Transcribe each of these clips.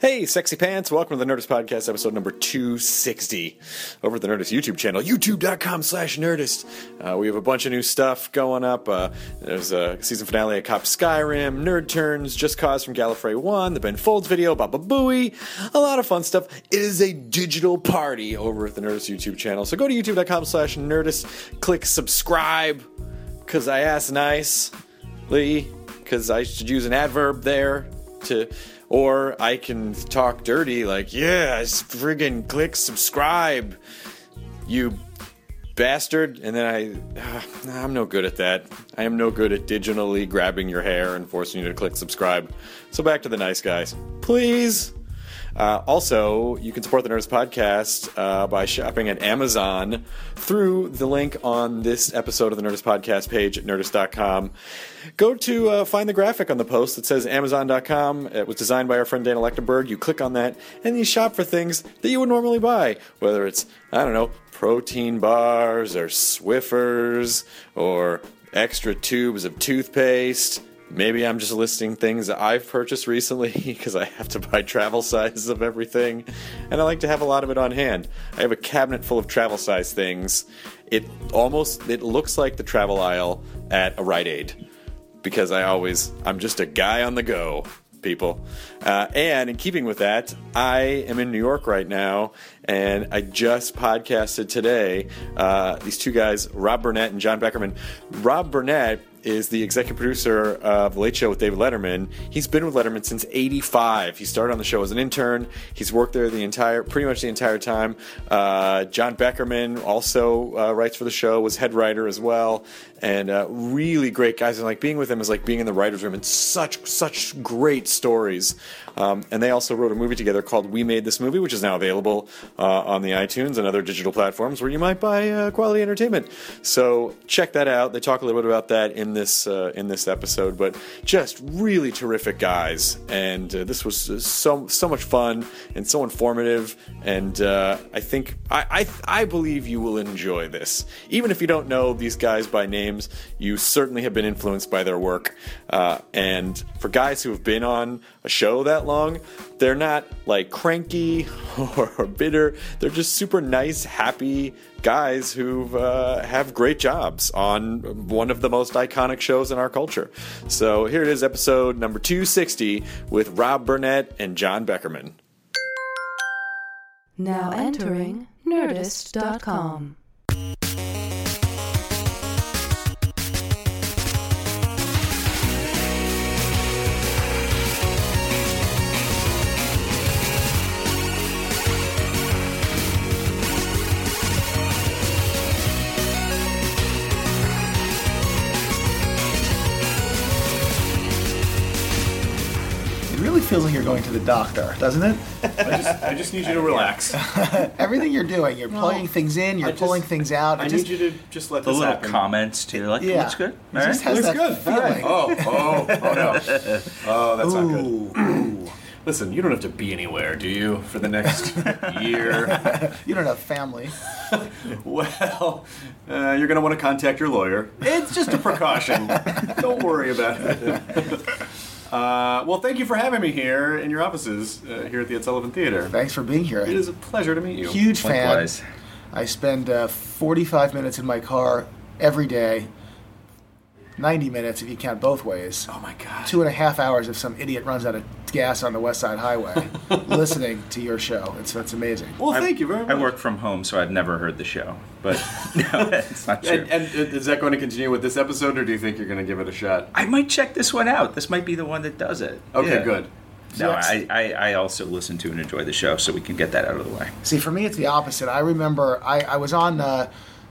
Hey, sexy pants! Welcome to the Nerdist Podcast, episode number 260. Over at the Nerdist YouTube channel, youtube.com slash Nerdist. Uh, we have a bunch of new stuff going up. Uh, there's a season finale of Cop Skyrim, Nerd Turns, Just Cause from Gallifrey 1, the Ben Folds video, Baba Booey, a lot of fun stuff. It is a digital party over at the Nerdist YouTube channel. So go to youtube.com slash Nerdist, click subscribe, because I asked nicely, because I should use an adverb there to or I can talk dirty, like, yeah, friggin' click subscribe, you bastard. And then I, uh, I'm no good at that. I am no good at digitally grabbing your hair and forcing you to click subscribe. So back to the nice guys. Please. Uh, also, you can support the Nerdist Podcast uh, by shopping at Amazon through the link on this episode of the Nerdist Podcast page at nerdist.com. Go to uh, find the graphic on the post that says Amazon.com. It was designed by our friend Dana Lechtenberg. You click on that and you shop for things that you would normally buy, whether it's, I don't know, protein bars or Swiffers or extra tubes of toothpaste Maybe I'm just listing things that I've purchased recently because I have to buy travel sizes of everything, and I like to have a lot of it on hand. I have a cabinet full of travel size things. It almost it looks like the travel aisle at a Rite Aid because I always I'm just a guy on the go, people. Uh, and in keeping with that, I am in New York right now, and I just podcasted today. Uh, these two guys, Rob Burnett and Jon Beckerman. Rob Burnett is the executive producer of The Late Show with David Letterman. He's been with Letterman since '85. He started on the show as an intern. He's worked there the entire, pretty much the entire time. Uh, Jon Beckerman also uh, writes for the show, was head writer as well, and uh, really great guys. And like being with him is like being in the writers' room. And such such great stories. Um, and they also wrote a movie together called We Made This Movie, which is now available uh, on the iTunes and other digital platforms where you might buy uh, quality entertainment. So check that out. They talk a little bit about that in this uh, in this episode, but just really terrific guys, and uh, this was so so much fun and so informative. And uh, I think I, I I believe you will enjoy this, even if you don't know these guys by names. You certainly have been influenced by their work, uh, and for guys who have been on a show that long, they're not like cranky or, bitter. They're just super nice, happy guys who uh, have great jobs on one of the most iconic shows in our culture. So here it is, episode number 260 with Rob Burnett and Jon Beckerman. Now entering Nerdist.com. feels like you're going to the doctor, doesn't it? I just, I just need you to relax. Everything you're doing, you're plugging things in, you're I just- pulling things out. I It need you to just let The this little happen. comments too. Like, Yeah. looks good. it All just has Looks that good. feeling. Oh, oh, oh no. Oh, that's not good. Ooh, Listen, you don't have to be anywhere, do you, for the next year? you don't have family. Well, uh, you're going to want to contact your lawyer. It's just a precaution. don't worry about it. Uh, well, thank you for having me here in your offices uh, here at the Ed Sullivan Theater. Thanks for being here. It is a pleasure to meet you. Huge fan. Likewise. I spend uh, 45 minutes in my car every day. 90 minutes if you count both ways. Oh my god. Two and a half hours if some idiot runs out of gas on the West Side Highway listening to your show. It's, it's amazing. Well, thank you very much. I work from home, so I've never heard the show. But no, that's not true. And, and is that going to continue with this episode, or do you think you're going to give it a shot? I might check this one out. This might be the one that does it. Okay, Yeah. good. No, I, I, I also listen to and enjoy the show, so we can get that out of the way. See, for me, it's the opposite. I remember I, I was on uh,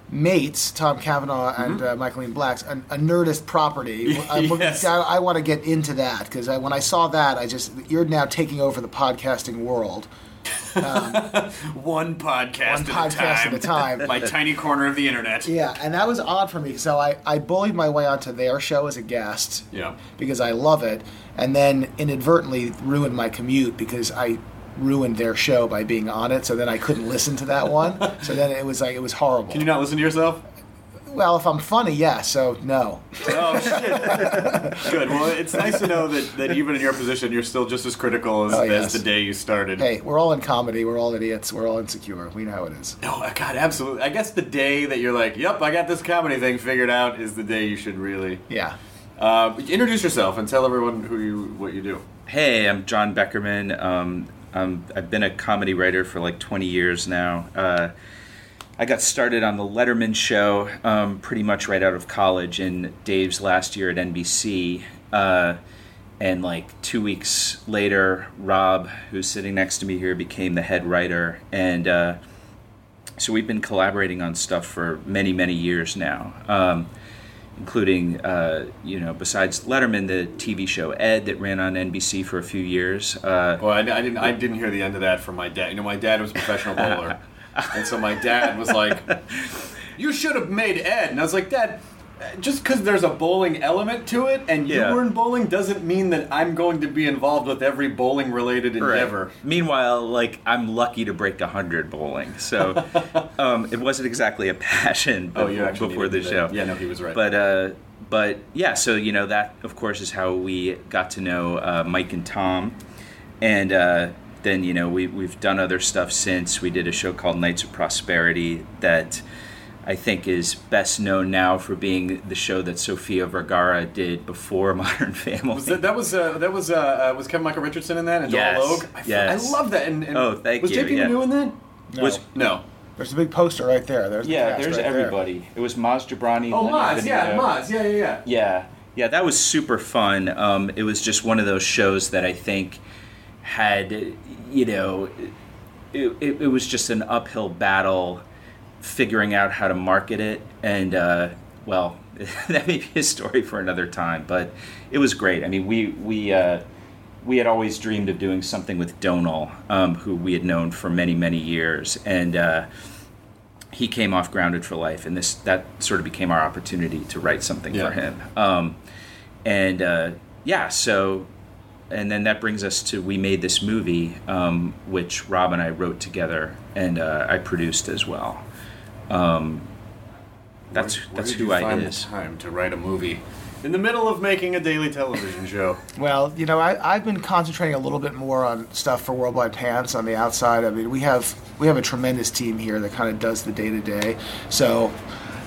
Mates, Tom Cavanagh and uh, Michael Ian Black's, a, a Nerdist property. Yes. I, I want to get into that because when I saw that, I just you're now taking over the podcasting world. One podcast, One podcast at a time. My tiny corner of the internet. Yeah, and that was odd for me. So I, I bullied my way onto their show as a guest. Yeah. Because I love it, and then inadvertently ruined my commute because I ruined their show by being on it. So then I couldn't listen to that one. So then it was like it was horrible. Can you not listen to yourself? well, if I'm funny, yes. so no. Oh shit! Good. Well, it's nice to know that, that even in your position, you're still just as critical as, Oh, as the day you started. Hey, we're all in comedy. We're all idiots. We're all insecure. We know how it is. No, uh, God, absolutely. I guess the day that you're like, "Yep, I got this comedy thing figured out," is the day you should really Yeah. uh, introduce yourself and tell everyone who you what you do. Hey, I'm Jon Beckerman. Um, um, I've been a comedy writer for like 20 years now. Uh, I got started on the Letterman show um, pretty much right out of college in Dave's last year at NBC. Uh, and like two weeks later, Rob, who's sitting next to me here, became the head writer. And uh, so we've been collaborating on stuff for many, many years now. Um, including, uh, you know, besides Letterman, the TV show Ed that ran on NBC for a few years. Uh, Well, I, I didn't. I didn't hear the end of that from my dad. You know, my dad was a professional bowler, and so my dad was like, "You should have made Ed." And I was like, "Dad, just because there's a bowling element to it, and you Yeah. were in bowling, doesn't mean that I'm going to be involved with every bowling-related endeavor." Right. Meanwhile, like I'm lucky to break hundred bowling, so um, it wasn't exactly a passion Oh, before, you actually before the show. Yeah, no, he was right. But uh, but yeah, so you know that of course is how we got to know uh, Mike and Tom, and uh, then you know we we've done other stuff since. We did a show called Knights of Prosperity that. I think is best known now for being the show that Sofia Vergara did before Modern Family. Was that, that was uh, that was uh, uh, was Kevin Michael Richardson in that and Yes, Joel Logue? I, yes. I love that. And, and Oh, thank was you, JP yeah. Manu in that? No. Was- No. There's a big poster right there. There's Yeah, cast there's right there. everybody. It was Maz Jobrani. Oh, Lenny Maz. Yeah, Venito. Maz. Yeah, yeah, yeah. Yeah, yeah, that was super fun. Um, it was just one of those shows that I think had, you know, it, it, it was just an uphill battle figuring out how to market it. And, uh, well, that may be a story for another time, but it was great. I mean, we, we, uh, we had always dreamed of doing something with Donal, um, who we had known for many, many years. And, uh, he came off grounded for life and this that sort of became our opportunity to write something Yeah. for him um, and uh, yeah so and then that brings us to we made this movie um, which rob and i wrote together and uh, i produced as well um, that's Where- where that's did who you i find the is time to write a movie in the middle of making a daily television show. Well, you know, I, I've been concentrating a little bit more on stuff for Worldwide Pants on the outside. I mean, we have we have a tremendous team here that kind of does the day to day. So,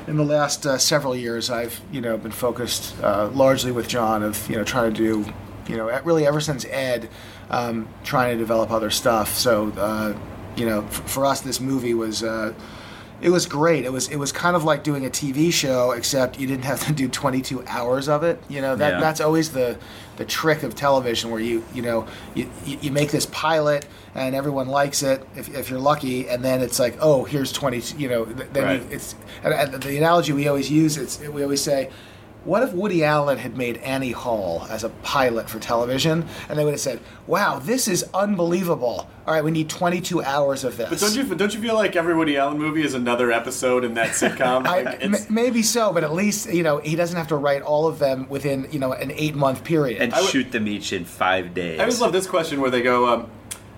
in the last uh, several years, I've you know been focused uh, largely with John of you know trying to do you know really ever since Ed, um, trying to develop other stuff. So, uh, you know, f- for us, this movie was. It was great. It was it was kind of like doing a TV show, except you didn't have to do 22 hours of it. You know that Yeah. that's always the the trick of television, where you you know you, you you make this pilot and everyone likes it if, if you're lucky, and then it's like oh here's 20. You know then Right. you, it's and, and the analogy we always use it's we always say. What if Woody Allen had made Annie Hall as a pilot for television, and they would have said, "Wow, this is unbelievable! All right, we need 22 hours of this." But don't you don't you feel like every Woody Allen movie is another episode in that sitcom? I, Like, m- maybe so, but at least you know he doesn't have to write all of them within you know an eight month period. and I would- shoot them each in five days I always love this question where they go, um,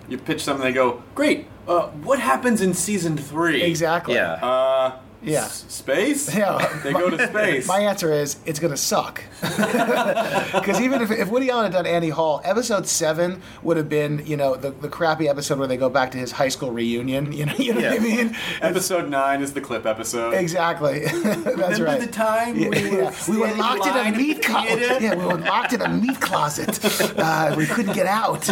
you pitch something, they go, "Great, uh, what happens in season three? exactly. yeah Uh, Yeah. S- space? Yeah. They go to space. My answer is it's going to suck. Because even if, if Woody Allen had done Annie Hall, episode seven would have been, you know, the, the crappy episode where they go back to his high school reunion. You know, you know what I mean? episode nine is the clip episode. Exactly. That's Remember right. the time Yeah, we were yeah. we were locked in line a at meat the closet. theater? Yeah, we were locked in a meat closet. Uh, we couldn't get out.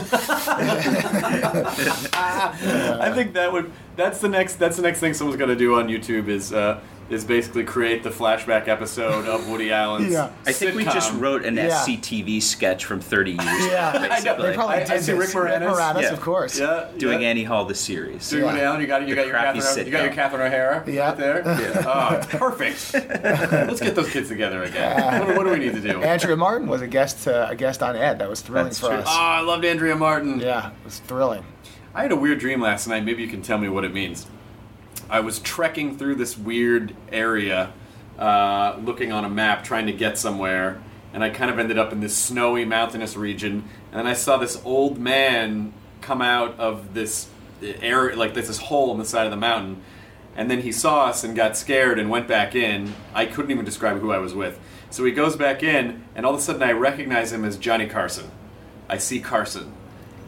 I think that would that's the next that's the next thing someone's gonna do on YouTube is uh, is basically create the flashback episode of Woody Allen's. Yeah. I think we just wrote an Yeah. SCTV sketch from 30 years Yeah. ago, I know, basically. They probably I- I did see this. Rick Moranis. Yeah. of course. Yeah, Doing yeah. Annie Hall the series. Doing Yeah. Woody Allen, you got you got your crappy Catherine, you got your sitcom. Catherine O'Hara Yeah. right there. Oh, perfect. Let's get those kids together again. What, what do we need to do? Andrea Martin was a guest uh, a guest on Ed. That was thrilling That's for true. us. Oh, I loved Andrea Martin. Yeah, it was thrilling. I had a weird dream last night. Maybe you can tell me what it means. I was trekking through this weird area, uh, looking on a map, trying to get somewhere, and I kind of ended up in this snowy, mountainous region. And I saw this old man come out of this area, like there's this hole in the side of the mountain. And then he saw us and got scared and went back in. I couldn't even describe who I was with. So he goes back in, and all of a sudden I recognize him as Johnny Carson. I see Carson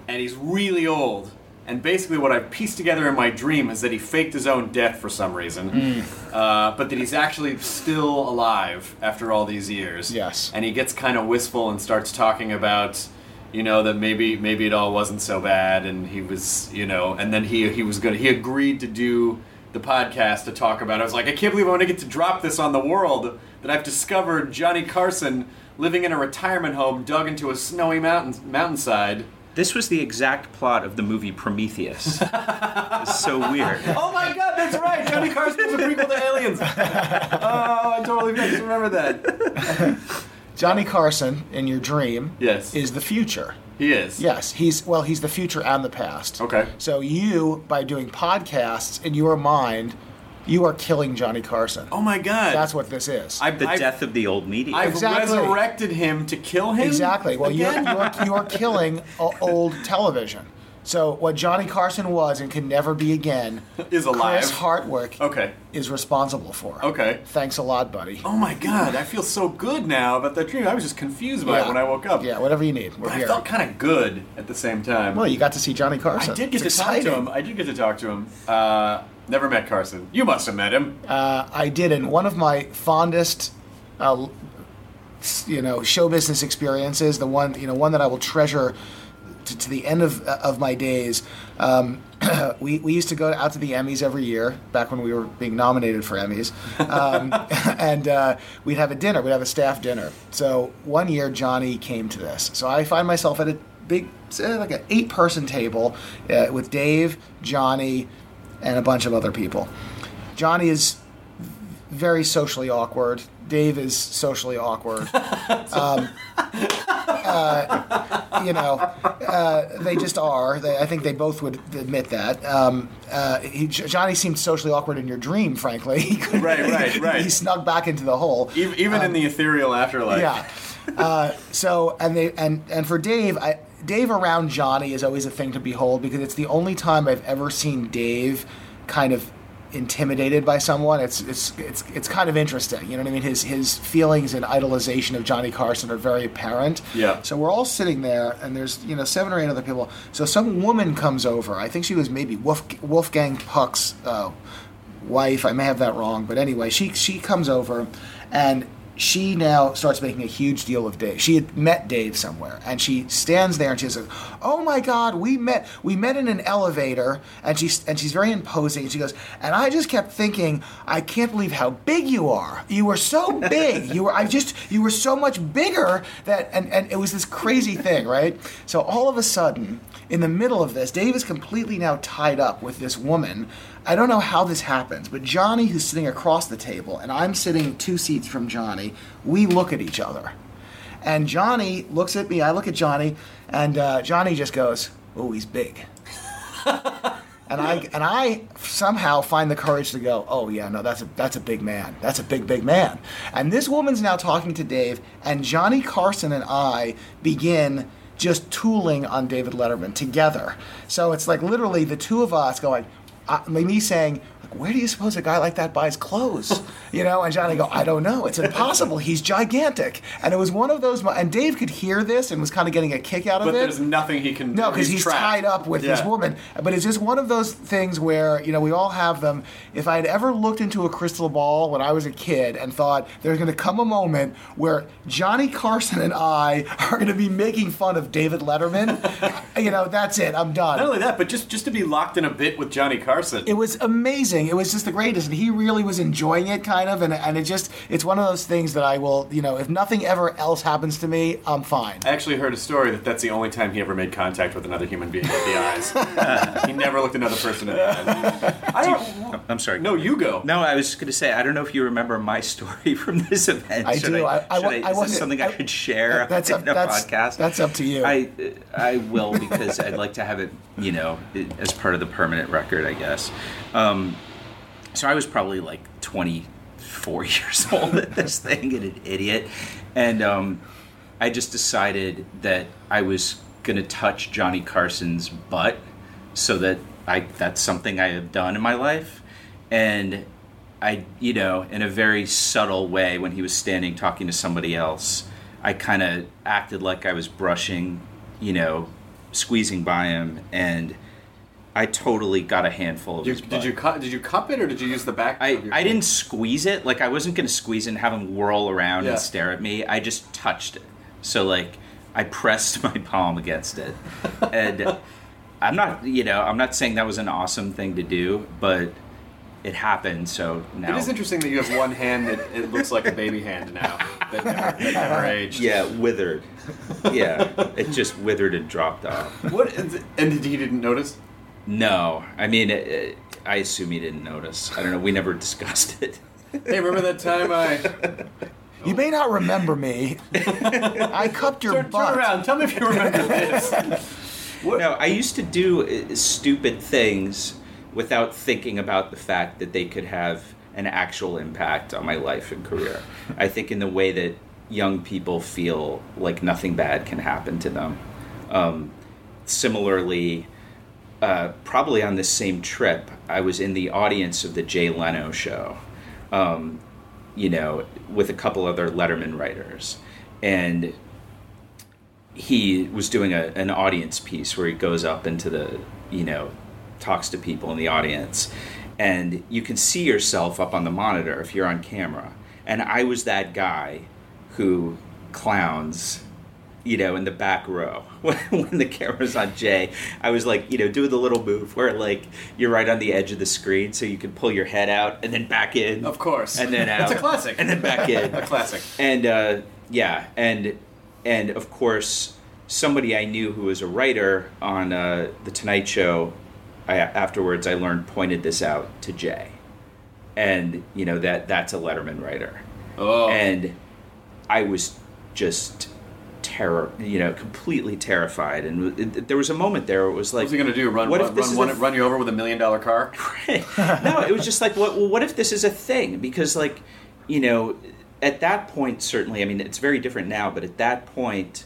and he's really old. And basically, what I've pieced together in my dream is that he faked his own death for some reason, Hmm. uh, but that he's actually still alive after all these years. Yes. And he gets kind of wistful and starts talking about, you know, that maybe maybe it all wasn't so bad, and he was, you know, and then he he was gonna he agreed to do the podcast to talk about. it. I was like, I can't believe I'm gonna get to drop this on the world that I've discovered Johnny Carson living in a retirement home dug into a snowy mountain mountainside. This was the exact plot of the movie Prometheus. it's so weird. Oh my god, that's right! Johnny Carson was a prequel to Aliens. Oh, I totally just remember that. Johnny Carson in your dream Yes. is the future. He is. Yes, he's well, he's the future and the past. Okay. So you, by doing podcasts in your mind, you are killing Johnny Carson. Oh my god. That's what this is. I've, The I've, death of the old media. I've Exactly. resurrected him to kill him. exactly. Well, you're, you're you're killing o- old television. So what Johnny Carson was and can never be again Is alive. Chris Hardwick Okay. is responsible for. Okay. Thanks a lot, buddy. Oh my god, I feel so good now about that dream. I was just confused by it when I woke up. Yeah, whatever you need. We're But I felt kind of good at the same time. well, you got to see Johnny Carson. I did get It's to talk to him. I did get to talk to him. Uh, never met Carson. You must have met him. Uh, I did, and one of my fondest, uh, you know, show business experiences, the one, you know, one that I will treasure to, to the end of of my days. Um, we we used to go out to the Emmys every year back when we were being nominated for Emmys, um, and uh, we'd have a dinner. We'd have a staff dinner. So one year Johnny came to this. So I find myself at a big, like an eight person table uh, with Dave, Johnny, and a bunch of other people. Johnny is very socially awkward. Dave is socially awkward. um, uh, you know, uh, they just are. They, I think they both would admit that. Um, uh, he, Johnny seemed socially awkward in your dream, frankly. He couldn't- Right, right, right. He snuck back into the hole. Even, even in the ethereal afterlife. Yeah. Uh, so and they and and for Dave, I, Dave around Johnny is always a thing to behold because it's the only time I've ever seen Dave kind of intimidated by someone. It's it's it's it's kind of interesting. You know what I mean? His his feelings and idolization of Johnny Carson are very apparent. Yeah. So we're all sitting there, and there's you know seven or eight other people. So some woman comes over. I think she was maybe Wolf, Wolfgang Puck's uh, wife. I may have that wrong, but anyway, she she comes over, and she now starts making a huge deal of Dave. She had met Dave somewhere, and she stands there and she says, "Oh my God, we met. We met in an elevator." And she's and she's very imposing. And she goes, "And I just kept thinking, I can't believe how big you are. You were so big. You were. I just. You were so much bigger that. And and it was this crazy thing, right? So all of a sudden." In the middle of this, Dave is completely now tied up with this woman. I don't know how this happens, but Johnny, who's sitting across the table, and I'm sitting two seats from Johnny, we look at each other. And Johnny looks at me, I look at Johnny, and uh, Johnny just goes, Oh, he's big. and I and I somehow find the courage to go, oh yeah, no, that's a that's a big man. That's a big big man. And this woman's now talking to Dave, and Johnny Carson and I begin just tooling on David Letterman together. So it's like literally the two of us going, uh, me saying, where do you suppose a guy like that buys clothes? You know, and Johnny go, I don't know. It's impossible. He's gigantic. And it was one of those, and Dave could hear this and was kind of getting a kick out of But it. there's nothing he can No, because he's, trapped. tied up with this woman. But it's just one of those things where, you know, we all have them. If I had ever looked into a crystal ball when I was a kid and thought there's going to come a moment where Johnny Carson and I are going to be making fun of David Letterman, you know, that's it. I'm done. Not only that, but just just to be locked in a bit with Johnny Carson. it was amazing. It was just the greatest, and he really was enjoying it, kind of. And, and it just, it's one of those things that I will, you know, if nothing ever else happens to me, I'm fine. I actually heard a story that that's the only time he ever made contact with another human being with the eyes. he never looked another person in the eyes. I don't. I'm sorry. No, you go. No, I was just going to say I don't know if you remember my story from this event. I should do. I, I- I should wa- I, I is this something I, I- should share That's in up- a that's- podcast? that's up to you. I I will because I'd like to have it, you know, as part of the permanent record, I guess. Um, so I was probably like 24 years old at this thing and an idiot, and um, I just decided that I was gonna touch Johnny Carson's butt so that I that's something I have done in my life, and I you know in a very subtle way when he was standing talking to somebody else, I kind of acted like I was brushing, you know, squeezing by him, and I totally got a handful of Did his you, butt. did you cu- did you cup it or did you use the back? I, I didn't squeeze it. Like I wasn't gonna squeeze it and have him whirl around Yeah. and stare at me. I just touched it. So like I pressed my palm against it, and I'm not, you know, I'm not saying that was an awesome thing to do, but it happened. So now, It is interesting that you have one hand that it looks like a baby hand now that never, that never aged. yeah, withered. Yeah, it just withered and dropped off. What? And did he didn't notice? No, I mean, it, it, I assume he didn't notice. I don't know. We never discussed it. Hey, remember that time I You may not remember me. I cupped your turn, butt. turn around? Tell me if you remember this. What? No, I used to do uh, stupid things without thinking about the fact that they could have an actual impact on my life and career. I think in the way that young people feel like nothing bad can happen to them. Um, similarly, uh, probably on this same trip, I was in the audience of the Jay Leno show, um, you know, with a couple other Letterman writers. And he was doing a, an audience piece where he goes up into the you know talks to people in the audience and you can see yourself up on the monitor if you're on camera and i was that guy who clowns you know in the back row when, when the camera's on jay i was like you know doing the little move where like you're right on the edge of the screen so you can pull your head out and then back in Of course. and then out It's a classic. and then back in A classic. and uh, yeah, and and of course, somebody I knew who was a writer on uh, the Tonight Show. I, afterwards, I learned pointed this out to Jay, and you know that that's a Letterman writer, Oh. and I was just terror, you know, completely terrified. And it, there was a moment there it was like, What's he gonna do? Run, what run, if this run, one- a run you over with a million dollar car? no, it was just like, what, well, what if this is a thing? Because, like, you know, at that point, certainly, I mean, it's very different now, but at that point,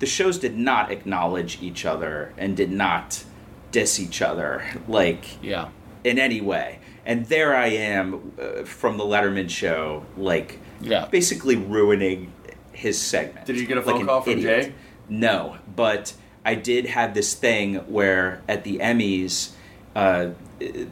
the shows did not acknowledge each other and did not diss each other, like, Yeah. in any way. And there I am uh, from the Letterman show, like, Yeah. basically ruining his segment. Did you get a phone an call from idiot. Jay? No, but I did have this thing where at the Emmys, uh,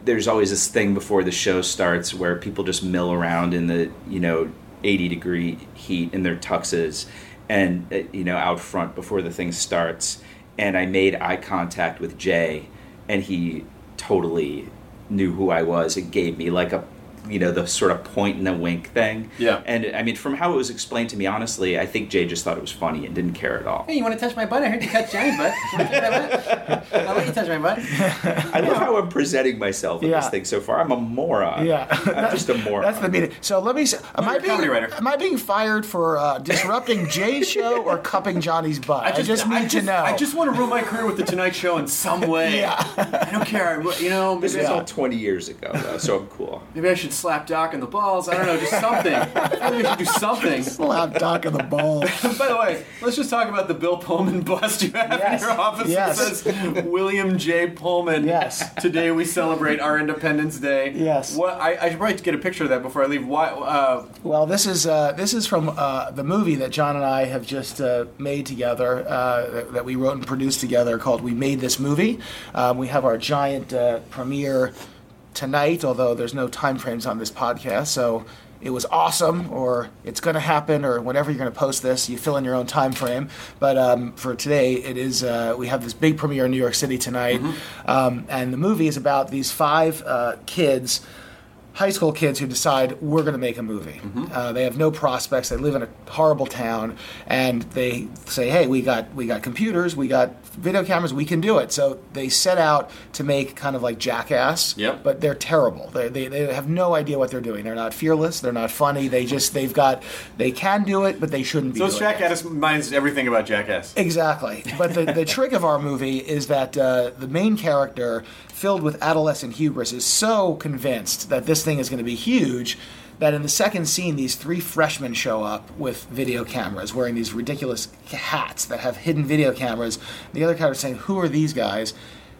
there's always this thing before the show starts where people just mill around in the you know 80 degree heat in their tuxes and uh, you know out front before the thing starts. And I made eye contact with Jay, and he totally knew who I was and gave me like a you know the sort of point and a wink thing. Yeah. And I mean, from how it was explained to me, honestly, I think Jay just thought it was funny and didn't care at all. Hey, you want to touch my butt? I heard you touch Johnny's butt. You wanna touch my butt? I'll let you touch my butt. I love how I'm presenting myself in Yeah. this thing so far. I'm a moron. Yeah. I'm just a moron. That's the meaning. So let me. say, Am I you're a being comedy writer. am I being fired for uh, disrupting Jay's show or cupping Johnny's butt? I just, need to know. I just want to ruin my career with the Tonight Show in some way. Yeah. I don't care. I- You know, this maybe, was all 20 years ago, though, so I'm cool. maybe I should slap Doc in the balls. I don't know, just something. I should do something. slap Doc in the balls. By the way, let's just talk about the Bill Pullman bust you have Yes. in your office Yes. that says William J. Pullman. Yes. Today we celebrate our Independence Day. Yes. What I, I should probably get a picture of that before I leave. Why? Uh, Well, this is uh, this is from uh, the movie that John and I have just uh, made together, uh, that, that we wrote and produced together, called "We Made This Movie." Um, we have our giant uh, premiere tonight, although there's no time frames on this podcast, so it was awesome, or it's going to happen, or whenever you're going to post this, you fill in your own time frame. But um, for today, it is uh, we have this big premiere in New York City tonight, um, and the movie is about these five uh, kids high school kids who decide we're going to make a movie. Uh, they have no prospects. They live in a horrible town, and they say, "Hey, we got we got computers, we got video cameras, we can do it." So they set out to make kind of like Jackass, Yep. but they're terrible. They, they, they have no idea what they're doing. They're not fearless. They're not funny. They just they've got they can do it, but they shouldn't be. so Jackass minds everything about Jackass. Exactly. But the, the trick of our movie is that uh, the main character, filled with adolescent hubris, is so convinced that this thing is going to be huge that in the second scene, these three freshmen show up with video cameras, wearing these ridiculous hats that have hidden video cameras. The other character is saying, Who are these guys?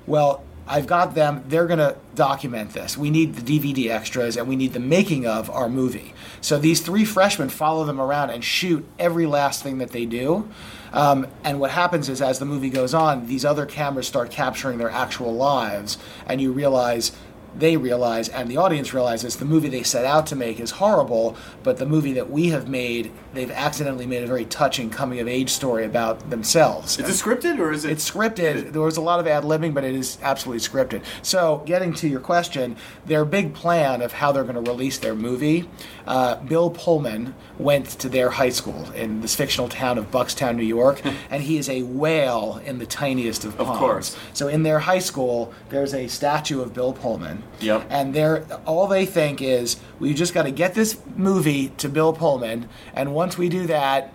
Well, I've got them. They're going to document this. We need the DVD extras and we need the making of our movie. So these three freshmen follow them around and shoot every last thing that they do. Um, and what happens is, as the movie goes on, these other cameras start capturing their actual lives, and you realize they realize and the audience realizes the movie they set out to make is horrible, but the movie that we have made, they've accidentally made a very touching coming of age story about themselves. Is it scripted or is it? It's scripted. There was a lot of ad libbing, but it is absolutely scripted. So, getting to your question, their big plan of how they're going to release their movie, uh, Bill Pullman went to their high school in this fictional town of Buckstown, New York, and he is a whale in the tiniest of ponds. Of course. So, in their high school, there's a statue of Bill Pullman. Yep. And they're all they think is we just got to get this movie to Bill Pullman, and once we do that,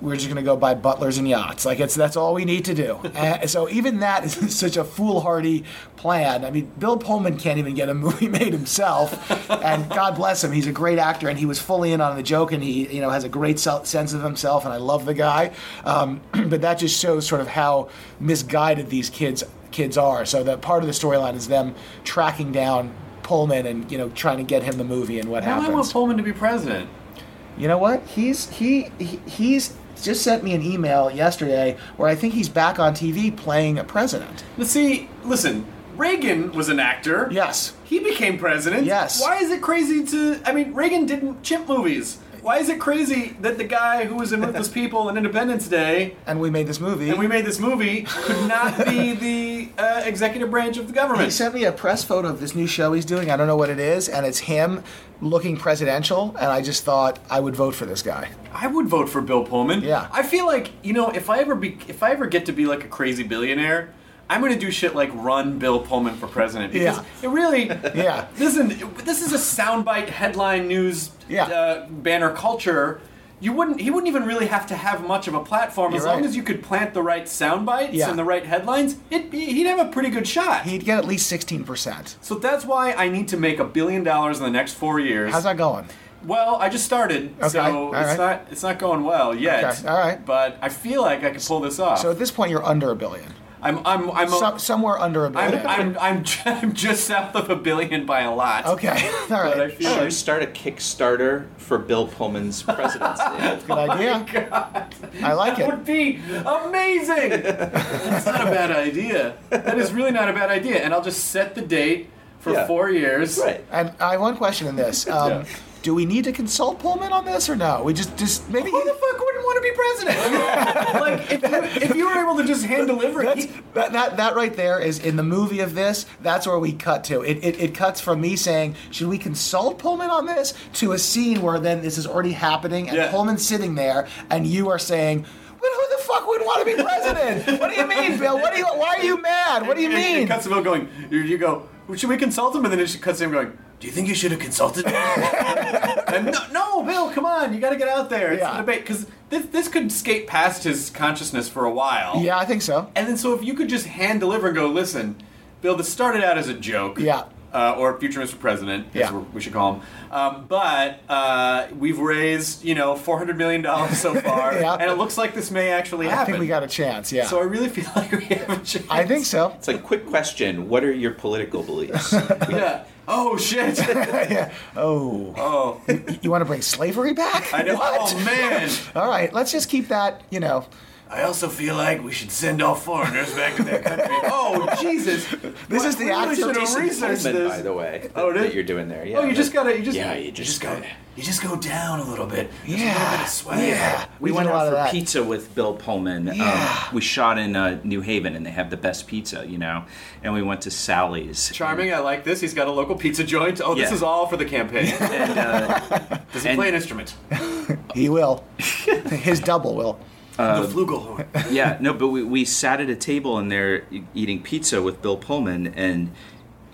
we're just going to go buy butlers and yachts. Like it's that's all we need to do. and so even that is such a foolhardy plan. I mean, Bill Pullman can't even get a movie made himself, and God bless him, he's a great actor, and he was fully in on the joke, and he you know has a great sense of himself, and I love the guy. Um, but that just shows sort of how misguided these kids kids are. So that part of the storyline is them tracking down Pullman and you know trying to get him the movie and what Now I want Pullman to be president. You know what? He's he, he he's just sent me an email yesterday where I think he's back on TV playing a president. Let's see. Listen, Reagan was an actor. Yes. He became president. Yes. Why is it crazy to? I mean, Reagan didn't chimp movies. Why is it crazy that the guy who was in Ruthless People and Independence Day And we made this movie. and we made this movie could not be the uh, executive branch of the government? he sent me a press photo of this new show he's doing. I don't know what it is, and it's him looking presidential. And I just thought I would vote for this guy. I would vote for Bill Pullman. Yeah. I feel like you know if I ever be if I ever get to be like a crazy billionaire, I'm gonna do shit like run Bill Pullman for president because Yeah. it really Yeah. Listen, this is a soundbite headline news Yeah. uh, banner culture. You wouldn't. He wouldn't even really have to have much of a platform as You're long right. as you could plant the right sound bites Yeah. and the right headlines. It, he'd have a pretty good shot. He'd get at least sixteen percent. so that's why I need to make a billion dollars in the next four years. How's that going? Well, I just started, Okay, so it's not it's not going well yet. Okay, all right. But I feel like I can pull this off. So at this point, you're under a billion. I'm I'm I'm, a- Some, somewhere under a I'm, billion. I'm, I'm, I'm just south of a billion by a lot. okay. all right. But I feel Should like start a Kickstarter for Bill Pullman's presidency. That's a good idea. I like that it. would be amazing. That's not a bad idea. That is really not a bad idea. And I'll just set the date for Yeah. four years. right. And I have one question in this. Um, Yeah. Do we need to consult Pullman on this or no? We just just maybe. Who the fuck wouldn't want to be president? Like if you, if you were able to just hand deliver it, he- that, that that right there is in the movie of this. That's where we cut to. It, it it cuts from me saying, "Should we consult Pullman on this?" to a scene where then this is already happening, and Yeah. Pullman's sitting there, and you are saying. Well, who the fuck would want to be president? what do you mean, Bill? What do you? Why are you mad? What do you And- and mean? It cuts to Bill going, you, you go, should we consult him? And then it cuts to him going, do you think you should have consulted me? and no, no, Bill, come on, you got to get out there. It's Yeah. a debate. Because this, this could skate past his consciousness for a while. Yeah, I think so. And then so if you could just hand deliver and go, listen, Bill, this started out as a joke. Yeah. uh, or future Mr. President, as Yeah. we- we should call him. Um, but uh, we've raised, you know, four hundred million dollars so far, Yeah. and it looks like this may actually I happen. think we got a chance. Yeah, So I really feel like we have a chance. I think so. It's like, quick question: What are your political beliefs? Yeah. Oh shit. yeah. Oh, oh. you want to bring slavery back? I know. What? Oh man. All right, let's just keep that. You know, I also feel like we should send all foreigners back to their country. oh Jesus! This is the we really actor should have Jason researched Pullman, this. by the way, Oh, that, did- that you're doing there. Yeah, Oh, you just gotta. You just. Yeah, you just, go. gotta. You just go down a little bit. Just a little bit yeah, of swag. yeah. We, did went a out for that. pizza with Bill Pullman. Yeah. Um, we shot in uh, New Haven, and they have the best pizza, you know. And we went to Sally's. Charming. I like this. He's got a local pizza joint. Oh, this is all for the campaign. And uh, Does he And- play an instrument? He will. His double will. The flugelhorn. yeah, no, but we, we sat at a table and they're eating pizza with Bill Pullman, and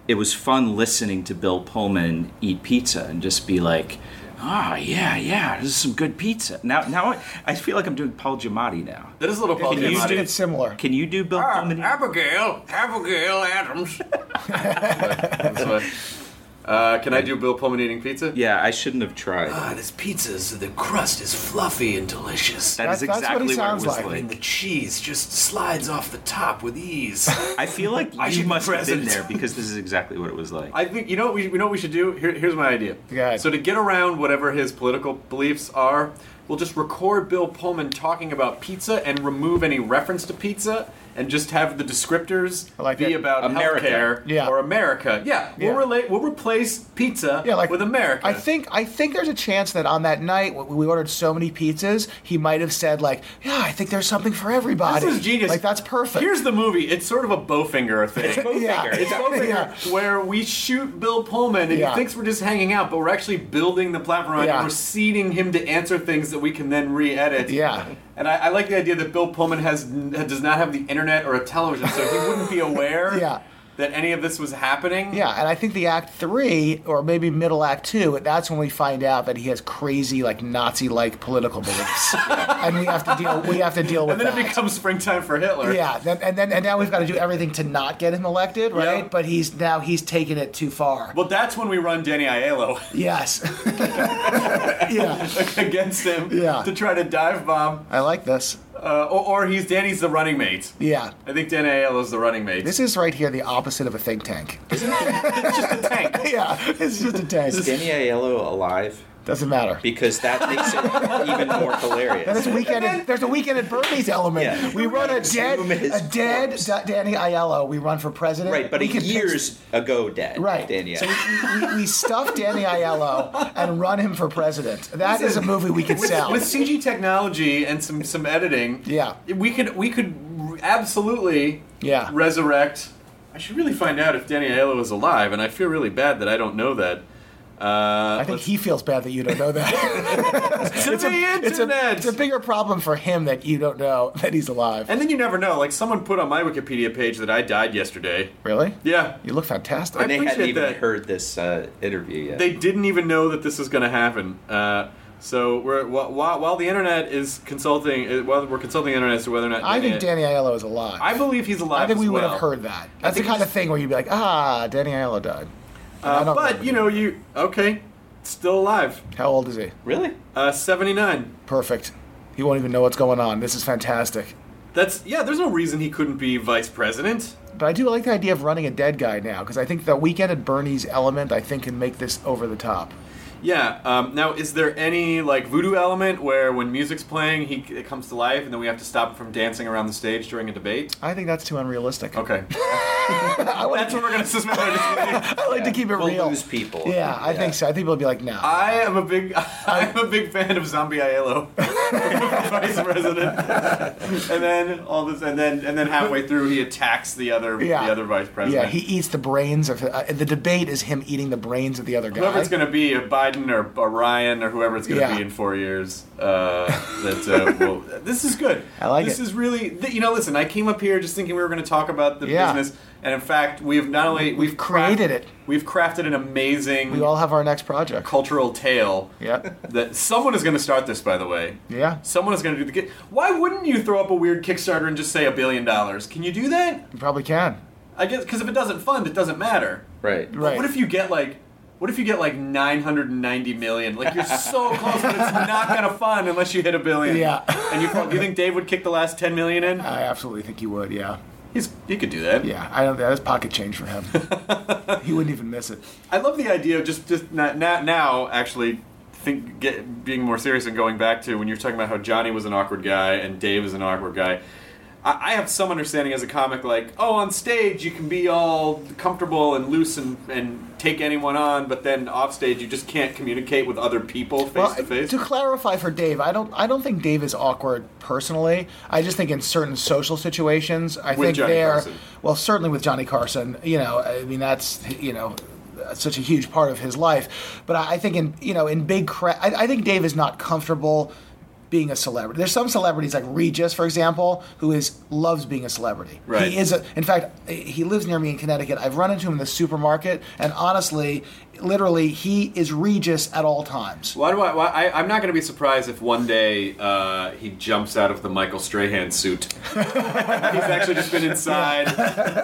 it was fun listening to Bill Pullman eat pizza and just be like, "Ah, yeah, yeah, this is some good pizza." Now, now I, I feel like I'm doing Paul Giamatti now. That is a little Paul Can you Giamatti. do- It's similar. Can you do Bill Ah, Pullman? Abigail, Abigail Adams. That's what- uh, can I do Bill Pullman eating pizza? Yeah, I shouldn't have tried. Ah, this pizza's the crust is fluffy and delicious. That is That's- that's what he exactly what, sounds it was like. like. and the cheese just slides off the top with ease. I feel like I should you be must have been president. there because this is exactly what it was like. I think you know what we, you know what we should do. Here, here's my idea. Go ahead. So to get around whatever his political beliefs are, we'll just record Bill Pullman talking about pizza and remove any reference to pizza, and just have the descriptors like be that. about America. healthcare Yeah. or America. Yeah, we'll Yeah. relate. We'll replace pizza Yeah, like with America. I think I think there's a chance that on that night we ordered so many pizzas, he might have said like, "Yeah, I think there's something for everybody." This is genius. Like that's perfect. Here's the movie. It's sort of a Bowfinger thing. yeah, It's Bowfinger, yeah. where we shoot Bill Pullman and Yeah. he thinks we're just hanging out, but we're actually building the platform Yeah. and we're seeding him to answer things that we can then re-edit. Yeah. And I, I like the idea that Bill Pullman has does not have the internet or a television, so he wouldn't be aware Yeah. That any of this was happening. Yeah, and I think the act three, or maybe middle act two, that's when we find out that he has crazy, like Nazi-like political beliefs, and we have to deal. We have to deal with And then that. it becomes springtime for Hitler. yeah, then, and then and now we've got to do everything to not get him elected, right? Yeah. But he's now he's taken it too far. Well, that's when we run Danny Aiello Yes. yeah, against him Yeah. to try to dive bomb, I like this. Uh, or, or he's Danny's the running mate. Yeah. I think Danny Aiello's the running mate. This is right here the opposite of a think tank. Isn't it? It's just a tank. yeah, it's just a tank. Is Danny Aiello alive? Doesn't matter. Because that makes it even more hilarious. And there's a weekend. At, there's a weekend at Bernie's element. Yeah. We run a dead, a dead. Da- Danny Aiello. We run for president. Right, but we a can pick- years ago dead. Right. Danny. So we, we, we stuff Danny Aiello and run him for president. That is a movie we could with, sell. with CG technology and some some editing. Yeah. we could we could absolutely Yeah. resurrect. I should really find out if Danny Aiello is alive, and I feel really bad that I don't know that. Uh, I think he feels bad that you don't know that. it's, it's, a, it's, a, internet. it's a bigger problem for him that you don't know that he's alive. and then you never know. Like someone put on my Wikipedia page that I died yesterday. really? Yeah, You look fantastic. and they hadn't even that. heard this uh, interview yet. they didn't even know that this was going to happen. Uh, so we're while, while while the internet is consulting, uh, while we're consulting the internet as to whether or not I think Danny Aiello is alive. I believe he's alive. I think as we would have heard that. That's the kind of thing where you'd be like, ah, Danny Aiello died. Uh, but you know, you okay? Still alive. How old is he? really? Uh, Seventy nine. Perfect. He won't even know what's going on. This is fantastic. That's yeah. There's no reason he couldn't be vice president. But I do like the idea of running a dead guy now because I think the weekend at Bernie's element I think can make this over the top. Yeah. Um, now, is there any like voodoo element where when music's playing, he it comes to life, and then we have to stop him from dancing around the stage during a debate? I think that's too unrealistic. Okay. I like, That's what we're gonna suspend our disbelief. I like to keep it We'll real. lose people. Yeah, I think so. I think people will be like, no. I am a big, I'm a big fan of Zombie Aiello, vice president. and then all this, and then and then halfway through, he attacks the other yeah. the other vice president. Yeah, he eats the brains of. Uh, the debate is him eating the brains of the other guy. Whoever it's going to be, a Biden or, or Ryan or whoever it's going to Yeah. be in four years. Uh, that uh, will, this is good. I like this it. is really. Th- you know, listen. I came up here just thinking we were going to talk about the Yeah. business, and in fact, we've not only we've, created craft- it. We've crafted an amazing we all have our next project. cultural tale. Yeah. That someone is going to start this, by the way. Yeah. Someone is going to do the. ki- Why wouldn't you throw up a weird Kickstarter and just say a billion dollars? Can you do that? You probably can. I guess because if it doesn't fund, it doesn't matter. Right. But Right. What if you get like, what if you get like 990 million? Like you're so close, but it's not gonna fun unless you hit a billion. Yeah. And you, do you think Dave would kick the last 10 million in? I absolutely think he would. Yeah. He's he could do that. Yeah. I don't. That's pocket change for him. he wouldn't even miss it. I love the idea of just just not, not now actually think get, being more serious and going back to when you're talking about how Johnny was an awkward guy and Dave is an awkward guy. I, I have some understanding as a comic, like oh, on stage you can be all comfortable and loose and, and take anyone on, but then off stage you just can't communicate with other people face Well, to face. to clarify for Dave, I don't. I don't think Dave is awkward personally. I just think in certain social situations, I With think Johnny. Carson. Well, certainly with Johnny Carson, you know, I mean that's you know. Such a huge part of his life, but I I think in you know in big cra- I, I think Dave is not comfortable being a celebrity. There's some celebrities like Regis, for example, who is loves being a celebrity. Right. He is a. In fact, he lives near me in Connecticut. I've run into him in the supermarket, and honestly, literally, he is Regis at all times. Why do I, why, I? I'm not going to be surprised if one day uh, he jumps out of the Michael Strahan suit. He's actually just been inside,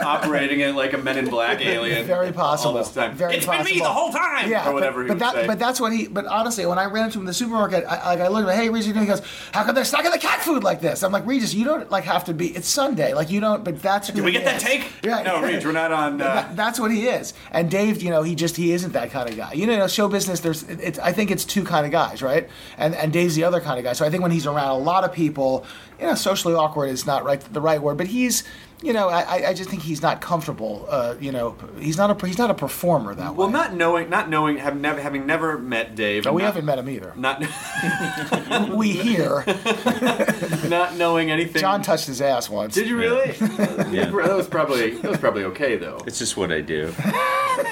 operating it like a Men in Black alien. Very possible. All this time. Very It's been me the whole time. Yeah, or whatever but, he but would that, say. But that's what he. But honestly, when I ran into him in the supermarket, I, like I looked at him, hey, Regis, you know, he goes, "How come they're stocking the cat food like this?" I'm like, Regis, you don't like have to be. It's Sunday, like you don't. But that's who Did we he get that is. take? Yeah. No, Reach, we're not on. Uh, That- that's what he is. And Dave, you know, he just he isn't that kind of guy. You know, show business. There's, it- it's I think it's two kind of guys, right? And and Dave's the other kind of guy. So I think when he's around a lot of people, you know, socially awkward is not right the right word, but he's. You know, I, I- I just think he's not comfortable. Uh, you know, he's not a he's not a performer that well, way. Well, not knowing, not knowing, have never, having never met Dave. No, we not, haven't met him either. Not, we hear not knowing anything. Jon touched his ass once. Did you really? Yeah. That was probably that was probably okay though. It's just what I do.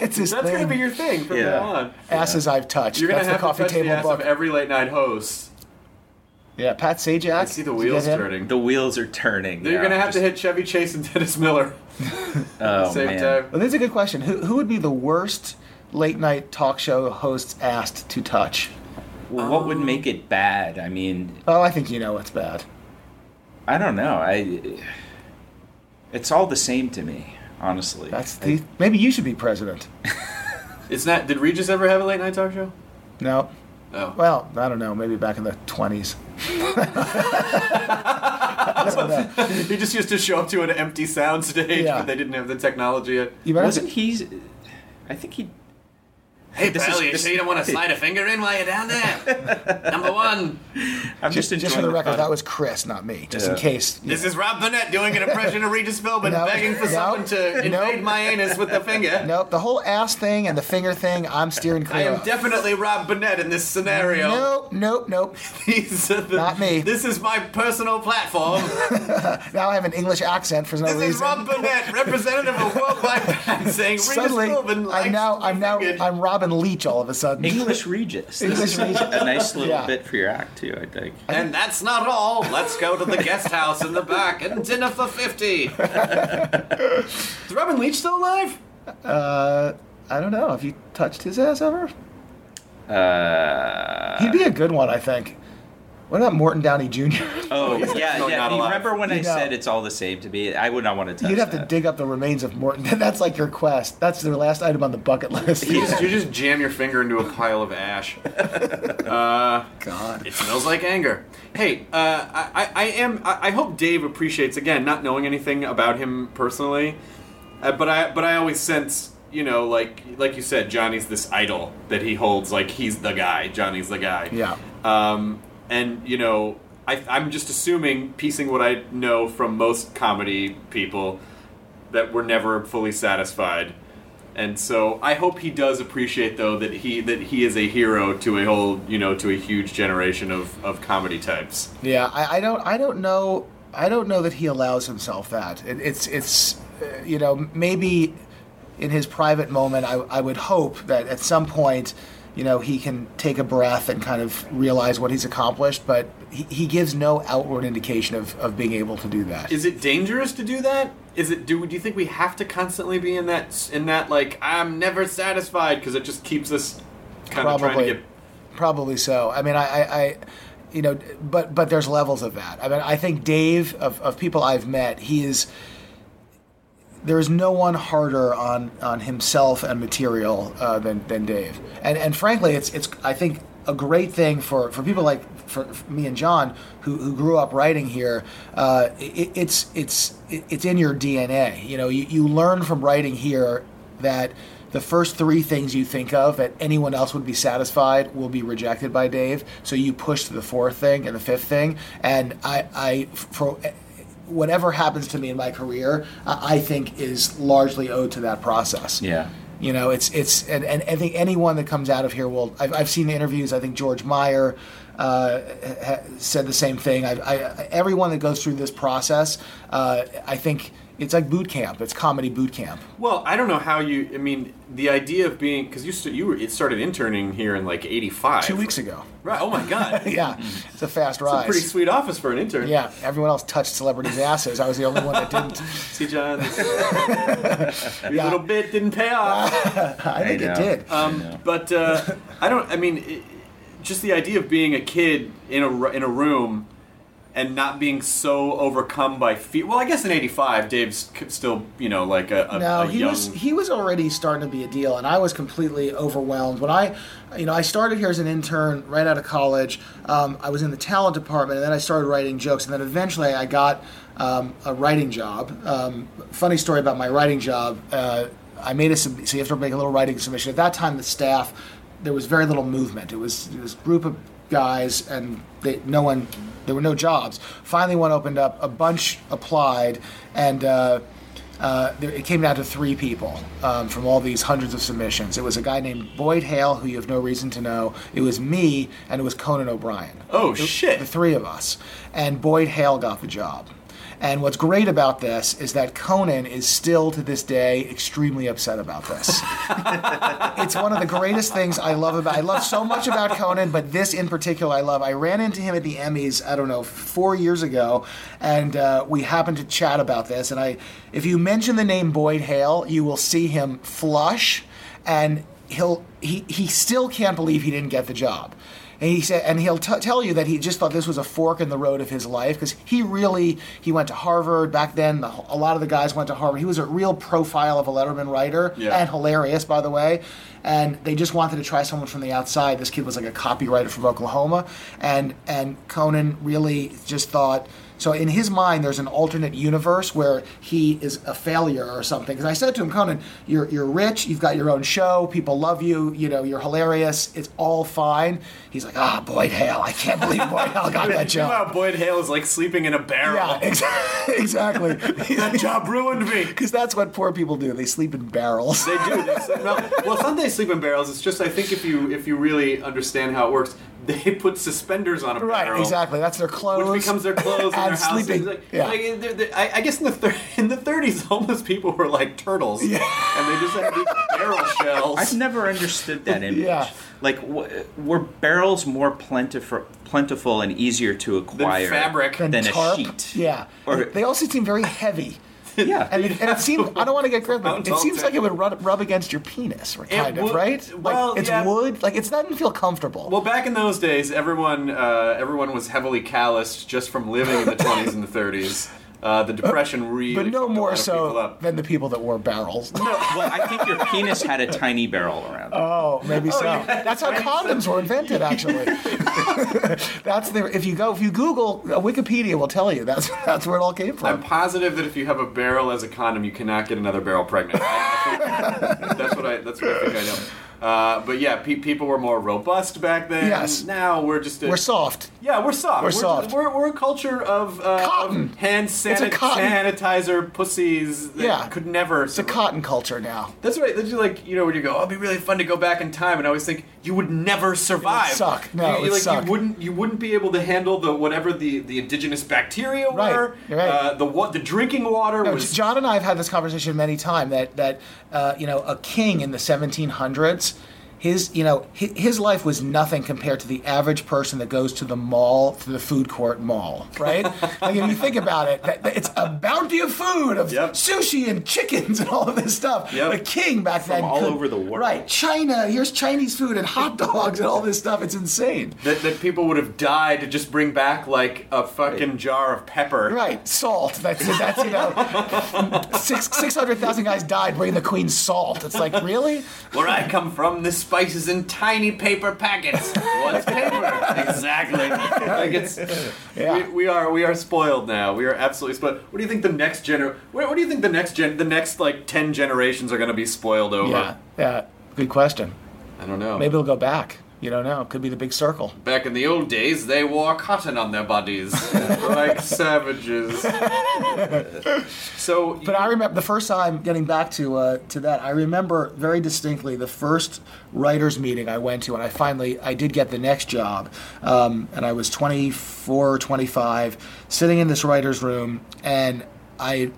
It's his That's thing. gonna be your thing from Yeah. now on. asses I've touched. You're gonna That's have the coffee to touch table the ass book. of every late night host. Yeah, Pat Sajak. I see the wheels turning. The wheels are turning. You're now. gonna have to hit Chevy Chase and Dennis Miller Oh same man. time. Well, this is a good question. Who who would be the worst late night talk show hosts asked to touch? Well, what would um, make it bad? I mean, Oh, I think you know what's bad. I don't know. I. It's all the same to me, honestly. That's the maybe you should be president. It's not. Did Regis ever have a late night talk show? No. Oh. Well, I don't know. Maybe back in the twenties. He just used to show up to an empty sound stage, Yeah. but they didn't have the technology yet. You Wasn't he? I think he. Hey, This pal, is- you this- sure you don't want to slide a finger in while you're down there? Number one. I'm just, just, just for enjoying the record, fun. that was Chris, not me. Just in case. This is Rob Burnett doing an impression of Regis Philbin, No, begging for no, someone to invade no. my anus with the finger. Nope, the whole ass thing and the finger thing, I'm steering clear. I am of. definitely Rob Burnett in this scenario. Nope, nope, nope. These are uh, the- Not me. This is my personal platform. Now I have an English accent for no This reason. is Rob Burnett, representative of Worldwide Pants, saying Regis Suddenly, Philbin likes I'm now, I'm now. I'm Robin Leach all of a sudden. English Regis. English Regis. a nice little Yeah. bit for your act too. I think. And that's not all. Let's go to the guest house in the back and dinner for 50. is Robin Leach still alive? Uh, I don't know. Have you touched his ass ever? Uh, He'd be a good one, I think. What about Morton Downey Jr.? oh yeah, definitely yeah. not remember when I know. said it's all the same to me? I would not want to touch You'd have to dig up the remains of Morton. That's like your quest. That's the last item on the bucket list. You just, you just jam your finger into a pile of ash. Uh, God. It smells like anger. Hey, uh, I, I, I am. I, I hope Dave appreciates again, not knowing anything about him personally, uh, but I but I always sense, you know, like like you said, Johnny's this idol that he holds, like he's the guy. Johnny's the guy. Yeah. Um, and you know, I, I'm just assuming, piecing what I know from most comedy people, that we're never fully satisfied. And so I hope he does appreciate though that he that he is a hero to a whole you know to a huge generation of, of comedy types. Yeah, I, I don't. I don't know. I don't know that he allows himself that. It, it's. It's. Uh, you know, maybe in his private moment, I, I would hope that at some point, you know, he can take a breath and kind of realize what he's accomplished. But he, he gives no outward indication of, of being able to do that. Is it dangerous to do that? Is it do do you think we have to constantly be in that in that like I'm never satisfied because it just keeps us kind of trying to Probably. get Probably so. I mean, I, I, I, you know, but but there's levels of that. I mean, I think Dave of, of people I've met, he is. There is no one harder on on himself and material uh, than than Dave. And and frankly, it's it's I think a great thing for, for people like for, for me and Jon who, who grew up writing here. Uh, it, it's it's it's in your DNA. You know, you, you learn from writing here that the first three things you think of that anyone else would be satisfied will be rejected by Dave. So you push to the fourth thing and the fifth thing. And I, I for whatever happens to me in my career, I I think is largely owed to that process. Yeah. You know, it's it's and, and I think anyone that comes out of here will. I've, I've seen the interviews. I think George Meyer uh, ha, said the same thing. I, I, everyone that goes through this process, uh, I think it's like boot camp. It's comedy boot camp. Well, I don't know how you. I mean, the idea of being because you st- you were, it started interning here in like '85. Two weeks ago. Right. Oh my god. yeah, it's a fast It's a pretty sweet office for an intern. yeah, everyone else touched celebrities' asses. I was the only one that didn't. See, Jon, your Yeah. little bit didn't pay off. I think know. it did. Um, but uh, I don't. I mean, it, just the idea of being a kid in a in a room and not being so overcome by fear. Well, I guess in '85, Dave's still, you know, like a, a, No, a he young. was he was already starting to be a deal, and I was completely overwhelmed when I, you know, I started here as an intern right out of college. Um, I was in the talent department, and then I started writing jokes, and then eventually I got um, a writing job. Um, funny story about my writing job. Uh, I made a sub- so you have to make a little writing submission. At that time, the staff there was very little movement. It was this group of guys, and they, no one, there were no jobs. Finally, one opened up. A bunch applied, and uh, uh, there, it came down to three people um, from all these hundreds of submissions. It was a guy named Boyd Hale, who you have no reason to know. It was me, and it was Conan O'Brien. Oh, shit. The three of us, and Boyd Hale got the job. And what's great about this is that Conan is still to this day extremely upset about this. it's one of the greatest things I love about. I love so much about Conan, but this in particular I love. I ran into him at the Emmys. I don't know four years ago, and uh, we happened to chat about this. And I, if you mention the name Boyd Hale, you will see him flush, and he'll he he still can't believe he didn't get the job. And he said, and he'll t- tell you that he just thought this was a fork in the road of his life because he really he went to Harvard back then. The, a lot of the guys went to Harvard. He was a real profile of a Letterman writer Yeah. and hilarious, by the way. And they just wanted to try someone from the outside. This kid was like a copywriter from Oklahoma, and and Conan really just thought. So in his mind, there's an alternate universe where he is a failure or something. Because I said to him, Conan, you're you're rich, you've got your own show, people love you, you know, you're hilarious, it's all fine. He's like, ah, Boyd Hale, I can't believe Boyd Hale got that know how. Boyd Hale is like sleeping in a barrel. Yeah, ex- exactly. that job ruined me. Because that's what poor people do. They sleep in barrels. They do. They sleep, no, well, some they sleep in barrels. It's just I think if you if you really understand how it works, they put suspenders on a barrel. Right, exactly. That's their clothes. Which becomes their clothes and, and their sleeping. Like, yeah. like, they're- they're- I, I guess in the thir- in the 30s, homeless people were like turtles, yeah. and they just had these barrel shells. I've never understood that image. Yeah. Like, w- were barrels more plentiful, plentiful and easier to acquire fabric. Than than a sheet? Yeah. Or- they also seem very heavy. Yeah. And it, and it seems, I don't want to get grim, it seems like it would rub, rub against your penis, kind of, right? Like, well, it's yeah. wood. Like, it doesn't feel comfortable. Well, back in those days, everyone uh, everyone was heavily calloused just from living in the 20s and the 30s. Uh, the depression really, but no fucked a more lot of so up. than the people that wore barrels. No, well, I think your penis had a tiny barrel around it. Oh, maybe so. yeah. That's how condoms were invented, actually. that's the if you go if you Google uh, Wikipedia will tell you that's that's where it all came from. I'm positive that if you have a barrel as a condom, you cannot get another barrel pregnant. I, I think, that's what I. That's what I think I know. Uh, but yeah, pe- people were more robust back then. Yes. Now we're just a, We're soft. Yeah, we're soft. We're just- soft. we're, we're a culture of, uh, Cotton. of hand sanit- cotton. sanitizer pussies that Yeah. could never. It's a cotton culture now. That's right. That's like you know when you go, oh, it'd be really fun to go back in time, and I always think you would never survive. suck. No, you, like suck. you wouldn't. You wouldn't be able to handle the whatever the, the indigenous bacteria Right, were. right. Uh, the wa- the drinking water No, was. John and I have had this conversation many times that that uh, you know a king in the 1700s his you know his, his life was nothing compared to the average person that goes to the mall to the food court mall right like if you think about it that, that it's a bounty of food of Yep. sushi and chickens and all of this stuff Yep. the king back From then all could- over the world. right china here's chinese food and hot dogs and all this stuff it's insane That, that people would have died to just bring back like a fucking jar of pepper. Right, salt. That's that's you know, six six hundred thousand guys died bringing the queen salt. It's like really? Where I come from, this spice is in tiny paper packets. What's paper? exactly. Like it's Yeah. we, we are we are spoiled now. We are absolutely spoiled. What do you think the next gener? What, what do you think the next gen? The next like ten generations are going to be spoiled over? Yeah, yeah. Good question. I don't know. Maybe it'll go back. You don't know. Could be the big circle. Back in the old days, they wore cotton on their bodies like savages. so, But I remember the first time getting back to uh, to that. I remember very distinctly the first writers meeting I went to, and I finally I did get the next job, um, and I was 24 or 25, sitting in this writers room, and I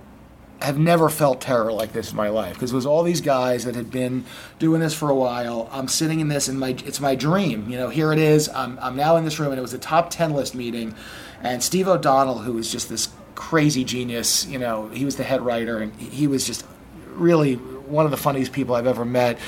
have never felt terror like this in my life because it was all these guys that had been doing this for a while. I'm sitting in this, and my it's my dream. You know, here it is. I'm, I'm now in this room, and it was a top ten list meeting, and Steve O'Donnell, who was just this crazy genius. You know, he was the head writer, and he was just really one of the funniest people I've ever met.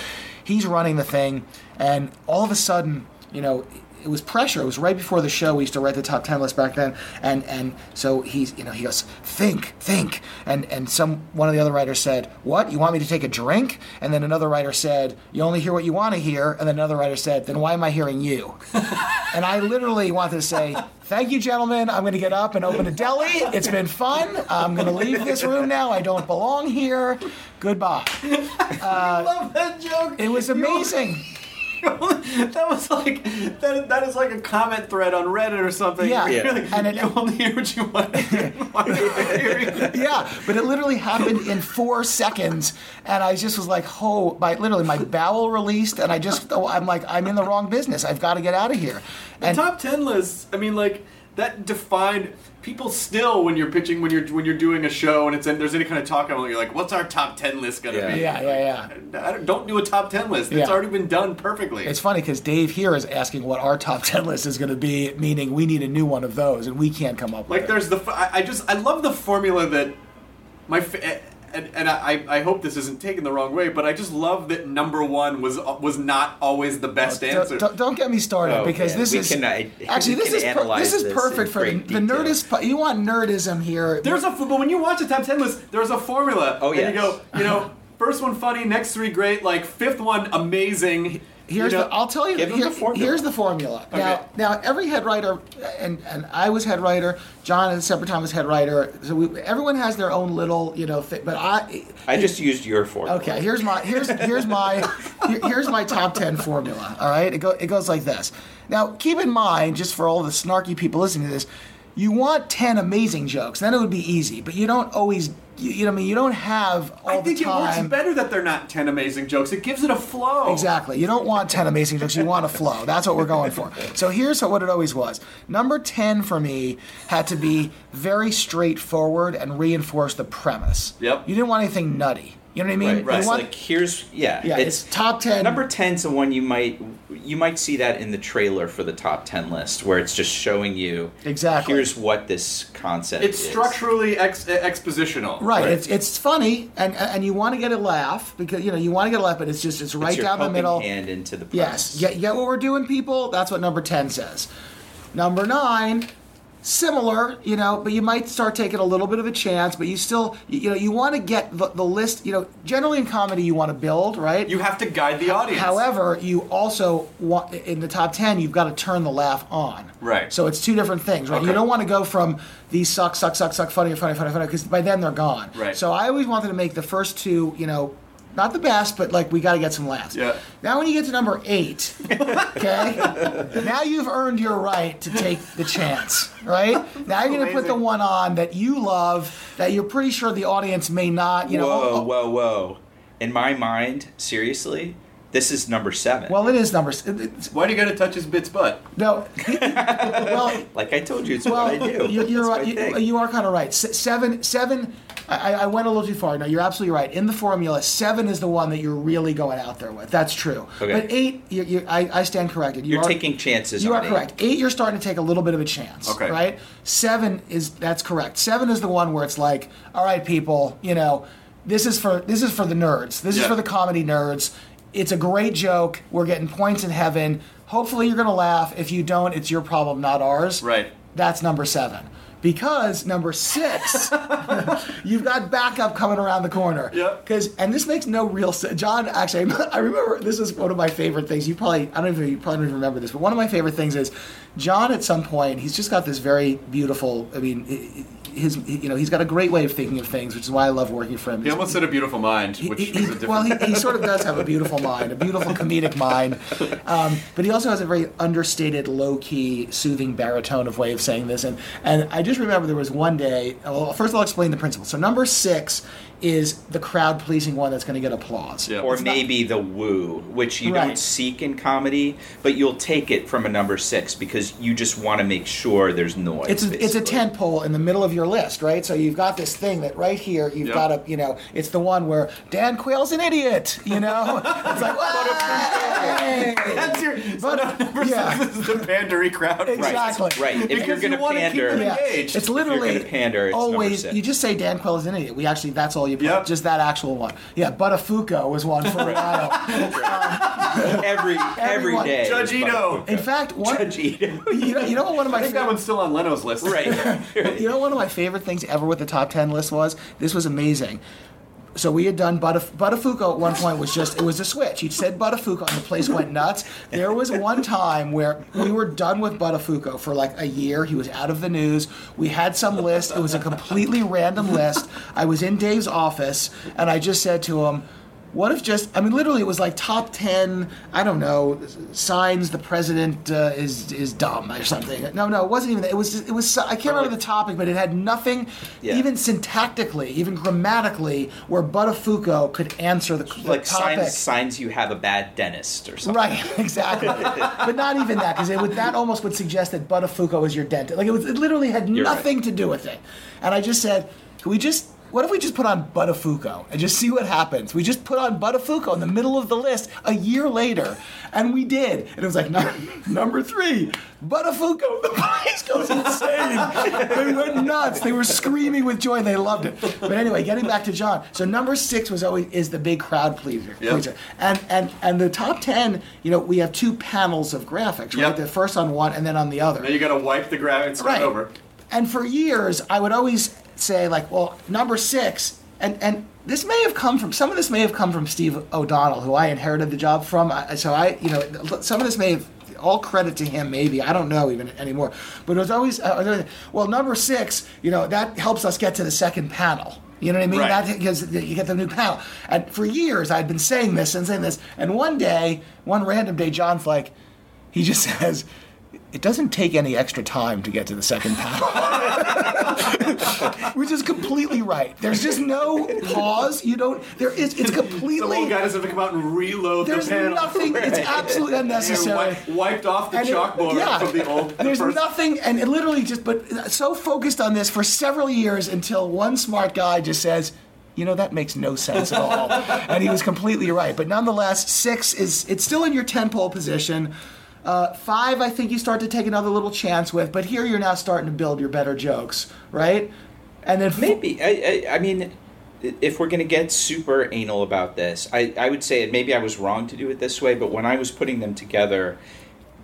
He's running the thing, and all of a sudden, you know, it was pressure. It was right before the show. We used to write the top ten list back then, and and so he's you know he goes think think, and and some one of the other writers said what you want me to take a drink, and then another writer said you only hear what you want to hear, and then another writer said then why am I hearing you? and I literally wanted to say. Thank you, gentlemen. I'm going to get up and open a deli. It's been fun. I'm going to leave this room now. I don't belong here. Goodbye. I love that joke. It was amazing. that was like that. That is like a comment thread on Reddit or something. Yeah. Yeah. like, And it- you only hear what you want. to hear. Why are you hearing? yeah, but it literally happened in four seconds, and I just was like, "Oh!" My literally, my bowel released, and I just, oh, I'm like, I'm in the wrong business. I've got to get out of here. The And top ten lists. I mean, like that defined people still when you're pitching when you're when you're doing a show and it's and there's any kind of talk about it, you're like, what's our top ten list gonna Yeah. be? yeah, yeah, yeah. Uh, I don't, don't do a top ten list. It's Yeah. already been done perfectly. It's funny because Dave here is asking what our top ten list is going to be, meaning we need a new one of those, and we can't come up with Like it. there's the i just I love the formula that my fa- and, and I I hope this isn't taken the wrong way, but I just love that number one was was not always the best answer. Don't, don't get me started Oh, because yeah, this we is can, uh, actually this is per, this is this perfect for the, great the nerdist. po- You want nerdism here? There's a but when you watch a top ten list, there's a formula. Oh, and yes. you go, you know, first one funny, next three great, like fifth one amazing. Here's you know, the, I'll tell you. Here- the formula. Here's the formula. Okay. Now, now every head writer, and and I was head writer. Jon at a separate time was head writer. So we, everyone has their own little, you know. Thing, but I. I just used your formula. Okay, here's my here's here's my here- here's my top ten formula. All right, it go it goes like this. Now, keep in mind, just for all the snarky people listening to this, you want ten amazing jokes. Then it would be easy. But you don't always. You, you know, what I mean, you don't have all I think it works better that they're not ten amazing jokes. It gives it a flow. Exactly. You don't want 10 amazing jokes. You want a flow. That's what we're going for. So here's what it always was. Number 10 for me had to be very straightforward and reinforce the premise. Yep. You didn't want anything nutty. You know what I mean? Right, right. You It's want- like here's yeah, yeah, it's, top 10. Number 10's the one you might you might see that in the trailer for the top 10 list where it's just showing you Exactly. here's what this concept It's is. structurally ex- expositional. Right. It's it's funny and and you want to get a laugh because you know you want to get a laugh, but it's just it's right It's your down the middle. hand into the Yes. premise. Get, get what we're doing, people? That's what number 10 says. Number nine, similar, you know, but you might start taking a little bit of a chance, but you still, you, you know, you want to get the, the list, you know, generally in comedy you want to build, right? You have to guide the audience. However, you also want in the top 10, you've got to turn the laugh on. Right. So it's two different things, right? You don't want to go from these suck, suck, suck, suck, funny, funny, funny, funny, because by then they're gone. Right. So I always wanted to make the first two, you know, not the best, but like we got to get some laughs. Yeah. Now when you get to number eight, okay, now you've earned your right to take the chance, right? Now you're going to put the one on that you love, that you're pretty sure the audience may not, you know. whoa, oh, oh, whoa, whoa. In my mind, seriously, this is number 7. Well, it is number. s- it's- Why do you got to touch his bit's butt? No. well, like I told you, it's well, what I do. You're, you're my right. You, thing. you are kind of right. S- seven, seven. I, I went a little too far. No, you're absolutely right. In the formula, seven is the one that you're really going out there with. That's true. Okay. But eight, you, you, I, I stand corrected. You You're are- taking chances You on are eight. correct. Eight, you're starting to take a little bit of a chance. Okay. Right. Seven is that's correct. Seven is the one where it's like, all right, people, you know, this is for this is for the nerds. This is Yeah. for the comedy nerds. It's a great joke. We're getting points in heaven. Hopefully, you're gonna laugh. If you don't, it's your problem, not ours. Right. That's number seven. Because number six, you've got backup coming around the corner. Yep. Because and this makes no real sense. Jon, actually, I remember this is one of my favorite things. You probably I don't even you probably don't remember this, but one of my favorite things is Jon. At some point, he's just got this very beautiful. I mean, his you know he's got a great way of thinking of things, which is why I love working for him. He almost said a beautiful mind, which He- he- is a different. well, he, he sort of does have a beautiful mind, a beautiful comedic mind, um, but he also has a very understated, low-key, soothing baritone of way of saying this. And and I just remember there was one day. Well, first I'll explain the principle. So number six is the crowd-pleasing one that's going to get applause. Yeah. Or It's not- maybe the woo, which you Right. don't seek in comedy, but you'll take it from a number six because you just want to make sure there's noise. It's a, it's a tent pole in the middle of your list, right? So you've got this thing that right here, you've Yep. got a, you know, it's the one where Dan Quayle's an idiot, you know? it's like, "Hey!" That's your so But- number yeah. six is the pandery crowd. Exactly. Right. If Because you're going to wanna pander, them Yeah. engaged. It's you're literally pander, it's always you just say Dan Quayle is an idiot. We actually that's all you put. Yep. Just that actual one. Yeah, Buttafuoco was one for a while. every every Everyone. day. Judge Ito. In fact, one Judge Ito. you know, you know what one of my I think that one's still on Leno's list. right. you know one of my favorite things ever with the top 10 list was this was amazing so we had done Buttaf- Buttafuoco at one point was just it was a switch. He said Buttafuoco and the place went nuts. There was one time where we were done with Buttafuoco for like a year. He was out of the news. We had some list. It was a completely random list. I was in Dave's office and I just said to him, what if just I mean literally it was like top 10 I don't know signs the president uh, is is dumb or something. No, no, it wasn't even that. It was just, it was I can't remember the topic but it had nothing Yeah. even syntactically, even grammatically where Buttafuoco could answer the, the like topic. signs signs you have a bad dentist or something. Right, exactly. but not even that, because it would that almost would suggest that Buttafuoco is your dentist. Like it was, it literally had You're nothing to do with it. And I just said, can we just? What if we just put on Buttafuoco and just see what happens? We just put on Buttafuoco in the middle of the list a year later, and we did. And it was like "Num- number three, Buttafuoco. The place goes insane. they went nuts. They were screaming with joy. They loved it. But anyway, getting back to Jon. So number six was always is the big crowd pleaser. Yep. And and and the top ten, you know, we have two panels of graphics, right? Yep. The first on one and then on the other. Now you got to wipe the graphics Right. over. And for years, I would always say like, well, number six, and and this may have come from some of this may have come from Steve O'Donnell, who I inherited the job from. I, so I, you know, some of this may have. All credit to him, maybe I don't know even anymore. But it was always, uh, always- well, number six. You know that helps us get to the second panel. You know what I mean? Right. That because you get the new panel. And for years, I'd been saying this and saying this. And one day, one random day, Jon's like, he just says, "It doesn't take any extra time to get to the second panel." Which is completely right. There's just no pause. You don't. There is. It's completely. The guy doesn't have to come out and reload There's the panel. There's nothing. It's absolutely unnecessary. wi- wiped off the And it- chalkboard yeah. from the old. the There's first- nothing, and it literally just, but so focused on this for several years until one smart guy just says, you know, that makes no sense at all. and he was completely right. But nonetheless, six is, it's still in your 10 pole position. Uh, five, I think you start to take another little chance with, but here you're now starting to build your better jokes, right? And then f- Maybe. I, I, I mean, if we're going to get super anal about this, I, I would say maybe I was wrong to do it this way, but when I was putting them together,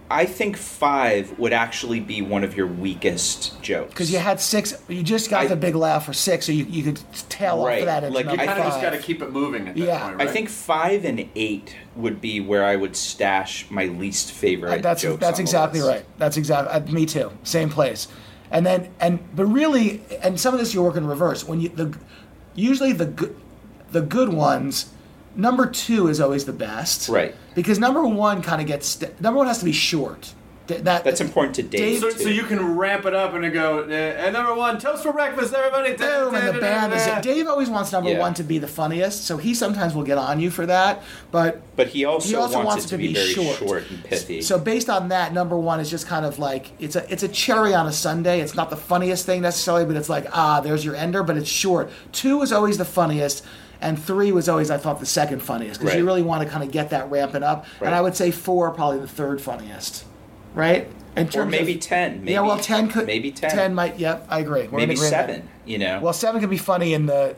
I think five would actually be one of your weakest jokes. Because you had six, you just got I- the big laugh for six, so you, you could tail off Right, of that. like, you kind of just got to keep it moving at that Yeah. point, I think five and eight would be where I would stash my least favorite. Uh, that's jokes that's on the exactly list. right. That's exactly uh, me too. Same place. And then and but really, and some of this you work in reverse. When you the usually the good the good ones. Number two is always the best, Right. Because number one kind of gets number one has to be short, th- that That's important to Dave. So, so you can ramp it up and go, uh, and number one, toast for breakfast, everybody. Boom, and the band is it. Dave always wants number Yeah. one to be the funniest, so he sometimes will get on you for that. But but he also, he also wants, wants it it to to be, be very short. short. and pithy. So based on that, number one is just kind of like it's a it's a cherry on a sundae. It's not the funniest thing necessarily, but it's like ah, there's your ender, but it's short. Two is always the funniest, and three was always I thought the second funniest because you really want to kind of get that ramping up. Right. And I would say four probably the third funniest, right? In or terms maybe of, ten. Maybe, yeah, well, ten could maybe ten. Ten might. Yep, I agree. We're maybe agreement. seven. You know, Well, seven could be funny in the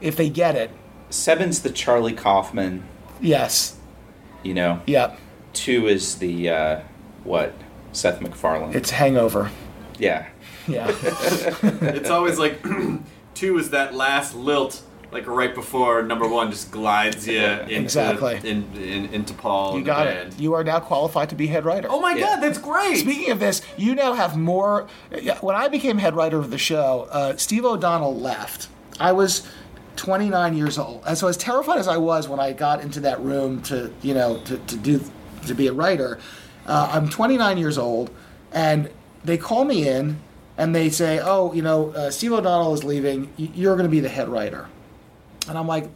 if they get it. seven's the Charlie Kaufman. Yes. You know, Yep. two is the uh, what Seth MacFarlane. It's Hangover. yeah, Yeah. It's always like two is that last lilt, like right before number one just glides you into Exactly. in, in, into Paul. you got it. You are now qualified to be head writer. Oh my Yeah. god, that's great. Speaking of this, you now have more. When I became head writer of the show, uh, Steve O'Donnell left. I was 29 years old, and so as terrified as I was when I got into that room to, you know, to, to do to be a writer, uh, I'm 29 years old, and they call me in and they say, "Oh, you know, uh, Steve O'Donnell is leaving. You're going to be the head writer," and I'm like.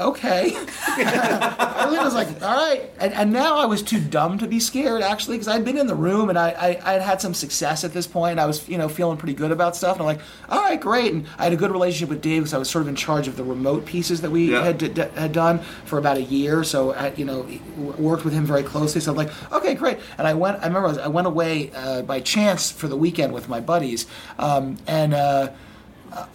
Okay. I really was like, all right. And, and now I was too dumb to be scared, actually, because I'd been in the room and I, I, had had some success at this point. I was, you know, feeling pretty good about stuff. And I'm like, all right, great. And I had a good relationship with Dave because I was sort of in charge of the remote pieces that we Yeah. had, d- d- had done for about a year. So, I, you know, worked with him very closely. So I'm like, okay, great. And I went, I remember I, was, I went away uh, by chance for the weekend with my buddies. Um, and, uh,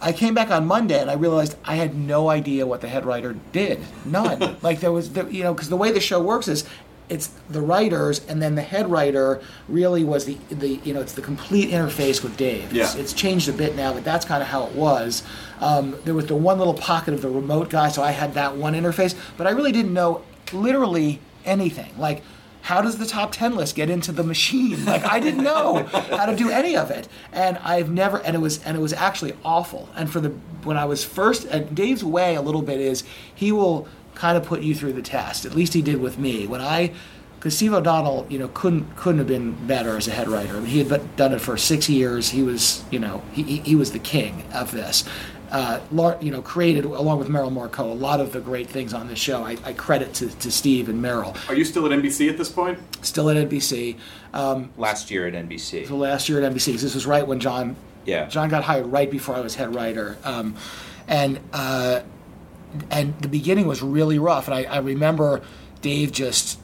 I came back on Monday and I realized I had no idea what the head writer did. None. like there was, the, you know, because the way the show works is it's the writers and then the head writer really was the, the you know, it's the complete interface with Dave. It's, Yeah. it's changed a bit now, but that's kind of how it was. Um, there was the one little pocket of the remote guy, so I had that one interface, but I really didn't know literally anything. Like, how does the top 10 list get into the machine like i didn't know how to do any of it and i've never and it was and it was actually awful and for the when i was first and dave's way a little bit is he will kind of put you through the test at least he did with me when i because Steve O'Donnell, you know, couldn't couldn't have been better as a head writer. I mean, he had done it for six years. He was, you know, he he was the king of this. Uh, lar- you know, created along with Merrill Markoe a lot of the great things on this show. I, I credit to, to Steve and Merrill. Are you still at NBC at this point? Still at NBC. Um, last year at NBC. the last year at NBC. this was right when Jon Yeah. Jon got hired right before I was head writer, um, and uh, and the beginning was really rough. And I, I remember Dave just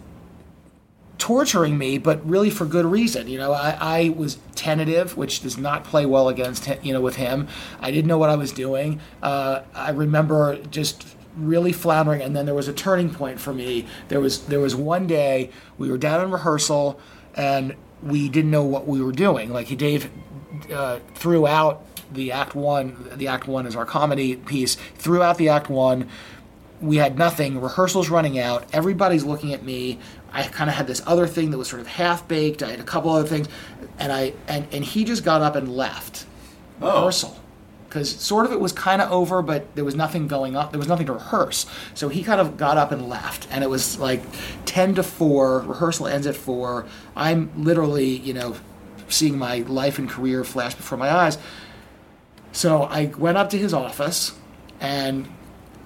torturing me, but really for good reason. You know, I, I was tentative, which does not play well against him, you know with him. I didn't know what I was doing. Uh, I remember just really floundering, and then there was a turning point for me. There was there was one day we were down in rehearsal, and we didn't know what we were doing. Like Dave uh, threw out the act one. The act one is our comedy piece. Threw out the act one we had nothing. Rehearsals running out. Everybody's looking at me. I kind of had this other thing that was sort of half baked. I had a couple other things, and I and and he just got up and left oh. rehearsal because sort of it was kind of over, but there was nothing going up. There was nothing to rehearse. So he kind of got up and left, and it was like ten to four. Rehearsal ends at four. I'm literally, you know, seeing my life and career flash before my eyes. So I went up to his office, and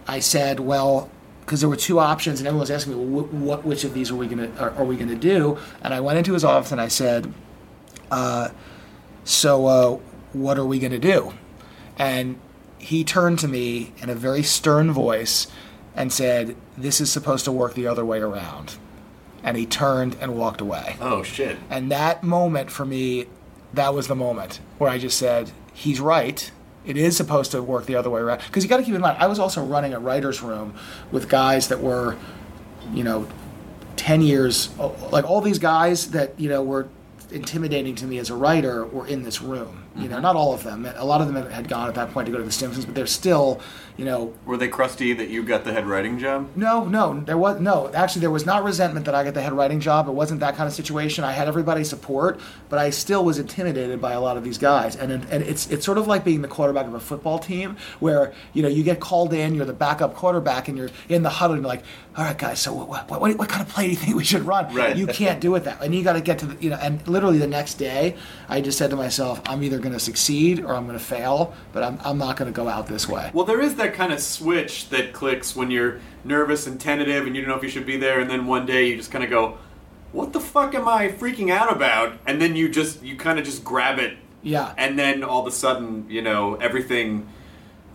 I said, well, because there were two options, and everyone was asking me, well, wh- what, which of these are we gonna are, are we gonna do? And I went into his office and I said, uh, so uh, what are we gonna do? And he turned to me in a very stern voice and said, this is supposed to work the other way around. And he turned and walked away. Oh shit. And that moment for me, that was the moment where I just said, he's right. It is supposed to work the other way around. Because you got to keep in mind, I was also running a writer's room with guys that were, you know, 10 years, like all these guys that, you know, were intimidating to me as a writer were in this room. You know, mm-hmm. not all of them. A lot of them had gone at that point to go to the Simpsons, but they're still, you know, Were they crusty that you got the head writing job? no, no, there was no. Actually, there was not resentment that I got the head writing job. It wasn't that kind of situation. I had everybody's support, but I still was intimidated by a lot of these guys. And and it's it's sort of like being the quarterback of a football team, where you know you get called in, you're the backup quarterback, and you're in the huddle, and you're like, all right, guys, so what what, what, what kind of play do you think we should run? Right. You can't do it that, and you got to get to the you know. And literally the next day, I just said to myself, I'm either going to succeed or I'm going to fail, but I'm I'm not going to go out this way. Well, there is that kind of switch that clicks when you're nervous and tentative and you don't know if you should be there, and then one day you just kind of go, "What the fuck am I freaking out about?" And then you just you kind of just grab it, Yeah. and then all of a sudden, you know, everything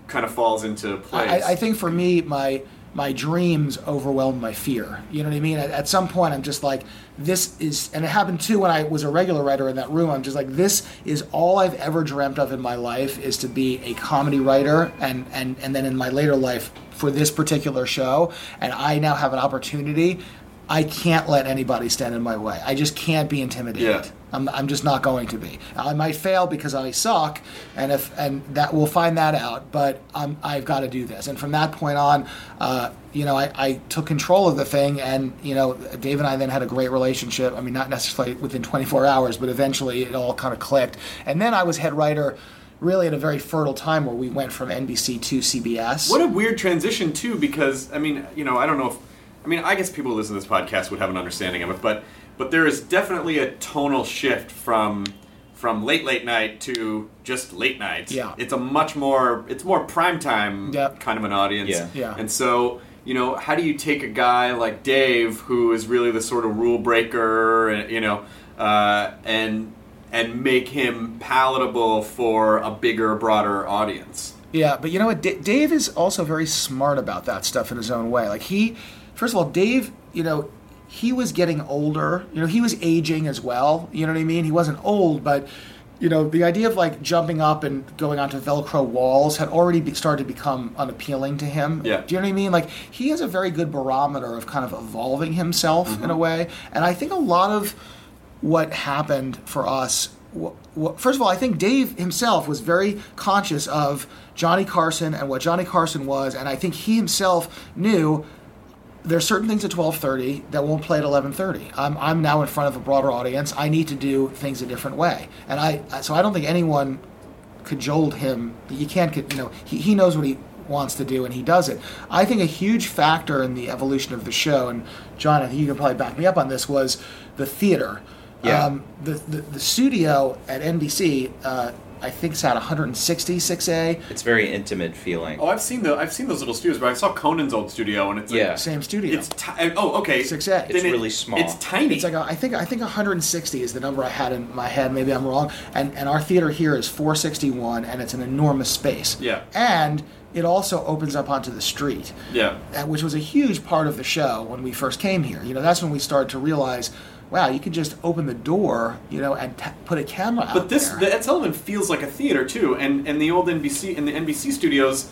kind of falls into place. I, I think for me, my my dreams overwhelmed my fear. You know what I mean? At, at some point, I'm just like, this is, and it happened too when I was a regular writer in that room. I'm just like, this is all I've ever dreamt of in my life is to be a comedy writer, and and and then in my later life for this particular show, and I now have an opportunity. I can't let anybody stand in my way. I just can't be intimidated. Yeah. I'm, I'm just not going to be. I might fail because I suck, and if and that we'll find that out. But I'm, I've got to do this. And from that point on, uh, you know, I, I took control of the thing, and you know, Dave and I then had a great relationship. I mean, not necessarily within 24 hours, but eventually it all kind of clicked. And then I was head writer, really at a very fertile time where we went from NBC to CBS. What a weird transition too, because I mean, you know, I don't know if I mean, I guess people who listen to this podcast would have an understanding of it, but but there is definitely a tonal shift from from late late night to just late night. Yeah. it's a much more it's more prime time Yep. kind of an audience. Yeah. Yeah. and so. You know, how do you take a guy like Dave, who is really the sort of rule breaker, and you know, uh, and and make him palatable for a bigger, broader audience? Yeah, but you know what? D- Dave is also very smart about that stuff in his own way. Like he, first of all, Dave, you know, he was getting older. You know, he was aging as well. You know what I mean? He wasn't old, but you know, the idea of like jumping up and going onto Velcro walls had already be- started to become unappealing to him. Yeah. Do you know what I mean? Like he has a very good barometer of kind of evolving himself mm-hmm. in a way, and I think a lot of what happened for us. First of all, I think Dave himself was very conscious of Johnny Carson and what Johnny Carson was, and I think he himself knew there's certain things at 12:30 that won't play at 11:30. I'm I'm now in front of a broader audience. I need to do things a different way, and I so I don't think anyone cajoled him. You can't, you know, he, he knows what he wants to do and he does it. I think a huge factor in the evolution of the show, and Jon, I think you can probably back me up on this, was the theater. Yeah. Um, the, the the studio at NBC, uh, I think, it's at 160 6A. It's very intimate feeling. Oh, I've seen the I've seen those little studios, but I saw Conan's old studio, and it's like, Yeah. Same studio. It's ti- oh okay. 6A. Then It's it- really small. It's tiny. It's like a, I think I think 160 is the number I had in my head. Maybe I'm wrong. And and our theater here is 461, and it's an enormous space. Yeah. And it also opens up onto the street. yeah. uh, which was a huge part of the show when we first came here. You know, that's when we started to realize, wow, you can just open the door, you know, and t- put a camera out But this there. the Ed Sullivan feels like a theater too, and and the old NBC in the NBC studios.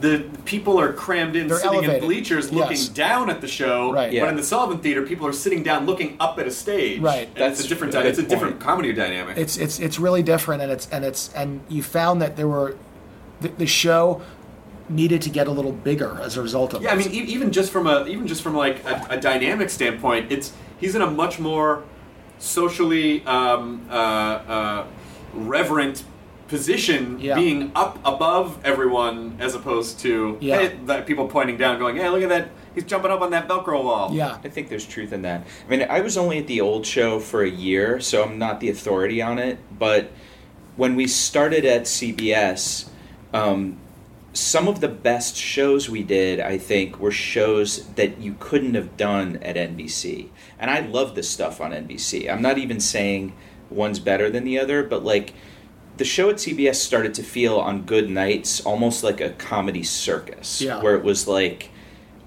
The the people are crammed in, They're sitting elevated. in bleachers, looking Yes. down at the show. Right. But in the Sullivan Theater, people are sitting down, looking up at a stage. Right. And That's it's a different. a Di- good it's a different comedy dynamic. it's it's it's really different, and it's and it's and you found that there were the, the show needed to get a little bigger as a result of Yeah, I mean, e- even just from a even just from like a, a dynamic standpoint, it's he's in a much more socially um, uh, uh, reverent position, Yeah. being up above everyone as opposed to Yeah. hey, that people pointing down, going, "Hey, look at that! He's jumping up on that Velcro wall." yeah, I think there's truth in that. I mean, I was only at the old show for a year, so I'm not the authority on it. But when we started at CBS, um, some of the best shows we did, I think, were shows that you couldn't have done at NBC. And I love this stuff on NBC. I'm not even saying one's better than the other, but like the show at CBS started to feel on good nights almost like a comedy circus, Yeah. where it was like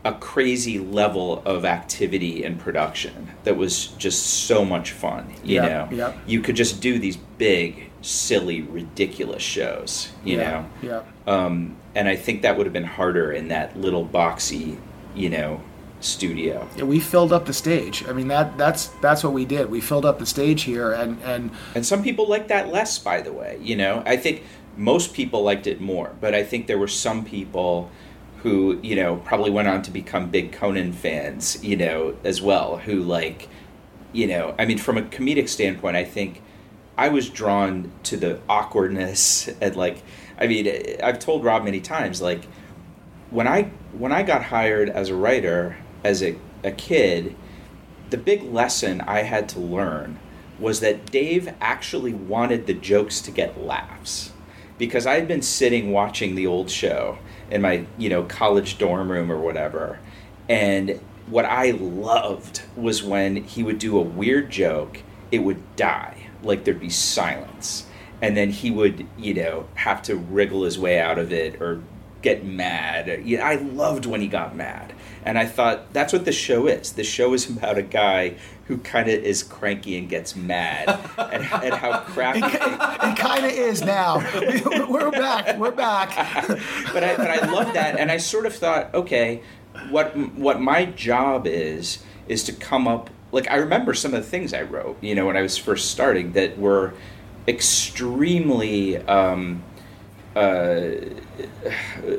a crazy level of activity and production that was just so much fun. You Yeah, know, yeah. you could just do these big, silly, ridiculous shows. You yeah, know, yeah. um, and I think that would have been harder in that little boxy, you know, studio. Yeah, we filled up the stage. I mean that that's that's what we did. We filled up the stage here, and and And some people liked that less, by the way. You know, I think most people liked it more, but I think there were some people who, you know, probably went on to become big Conan fans, you know, as well, who like, you know, I mean, from a comedic standpoint, I think I was drawn to the awkwardness and like, I mean, I've told Rob many times, like, when I when I got hired as a writer as a, a kid, the big lesson I had to learn was that Dave actually wanted the jokes to get laughs. Because I had been sitting watching the old show in my, you know, college dorm room or whatever. And what I loved was when he would do a weird joke, it would die. Like there'd be silence. And then he would, you know, have to wriggle his way out of it or get mad. Yeah, I loved when he got mad. And I thought that's what the show is. The show is about a guy who kind of is cranky and gets mad, and, and how crappy. it kind of is now. We're back. We're back. but I but I love that, and I sort of thought, okay, what what my job is is to come up. Like I remember some of the things I wrote, you know, when I was first starting that were extremely. Um, uh,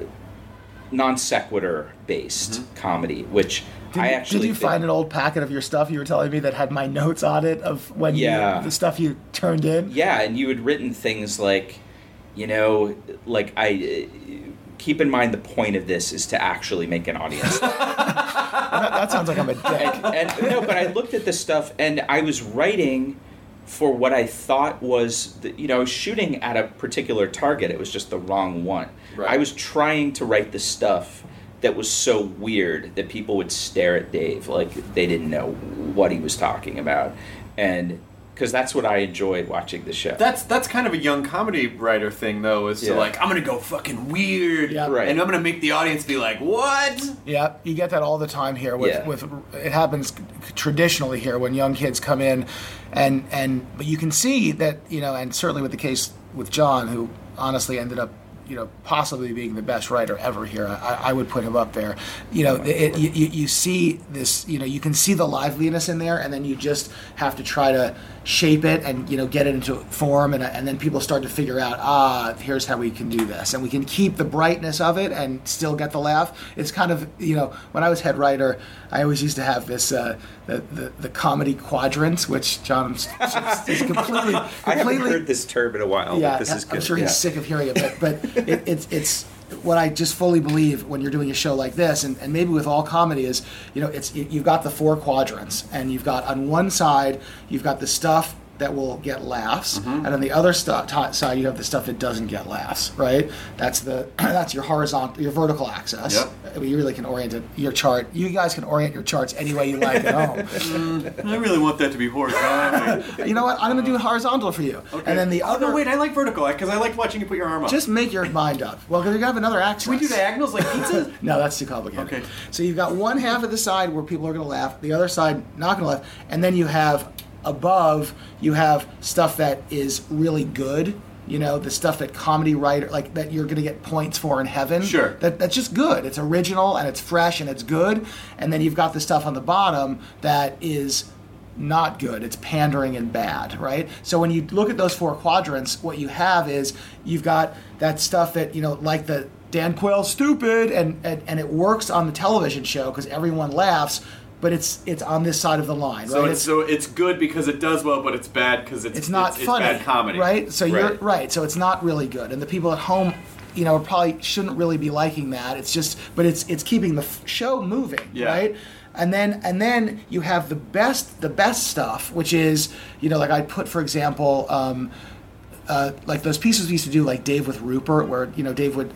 non sequitur based comedy, which Did, I actually did you find an old packet of your stuff you were telling me that had my notes on it of when Yeah. you, the stuff you turned in? Yeah, and you had written things like, you know, like I keep in mind the point of this is to actually make an audience. That, that sounds like I'm a dick. and no, but I looked at this stuff and I was writing for what I thought was, the, you know, I was shooting at a particular target. It was just the wrong one. Right. I was trying to write the stuff that was so weird that people would stare at Dave like they didn't know what he was talking about, and because that's what I enjoyed watching the show. That's that's kind of a young comedy writer thing, though, is Yeah. to like I'm gonna go fucking weird, Yeah. Right. and I'm gonna make the audience be like, "What?" Yeah, you get that all the time here. With, Yeah. with it happens traditionally here when young kids come in, and and but you can see that you know, and certainly with the case with Jon, who honestly ended up you know possibly being the best writer ever here. I, I would put him up there. You know, it, you, you you see this. You know, you can see the liveliness in there, and then you just have to try to shape it and you know get it into form, and and then people start to figure out ah, here's how we can do this, and we can keep the brightness of it and still get the laugh. It's kind of you know when I was head writer, I always used to have this uh, the, the the comedy quadrants, which Jon is, is completely I haven't heard this term in a while. yeah, this is good. I'm sure he's Yeah. sick of hearing it, but, but it, it's it's what I just fully believe when you're doing a show like this, and, and maybe with all comedy is, you know, it's you- you've got the four quadrants, and you've got on one side you've got the stuff that will get laughs, Mm-hmm. and on the other stu- t- side you have the stuff that doesn't get laughs, right? That's the that's your horizontal, your vertical axis. Yep. I mean, you really can orient it, your chart. You guys can orient your charts any way you like at home. I really want that to be horizontal. you know what? I'm going to do horizontal for you, and then the oh, other. no, wait, I like vertical because I like watching you put your arm up. Just make your mind up. Well, because you're gonna have another axis. Can we do diagonals like pizza? No, that's too complicated. Okay. So you've got one half of the side where people are going to laugh, the other side not going to laugh, and then you have above you have stuff that is really good. You know, the stuff that comedy writer like that you're going to get points for in heaven. Sure. That that's just good. It's original and it's fresh and it's good. And then you've got the stuff on the bottom that is not good. It's pandering and bad, right? So when you look at those four quadrants, what you have is you've got that stuff that, you know, like the Dan quayle stupid and, and, and it works on the television show because everyone laughs, but it's it's on this side of the line, So right? it's so it's good because it does well, but it's bad because it's it's not it's, funny, bad comedy, right? So you're Right. right. So it's not really good, and the people at home, you know, probably shouldn't really be liking that. It's just, but it's it's keeping the f- show moving, Yeah. right? And then and then you have the best the best stuff, which is you know like I put for example. Um, uh, like those pieces we used to do, like Dave with Rupert, where you know Dave would,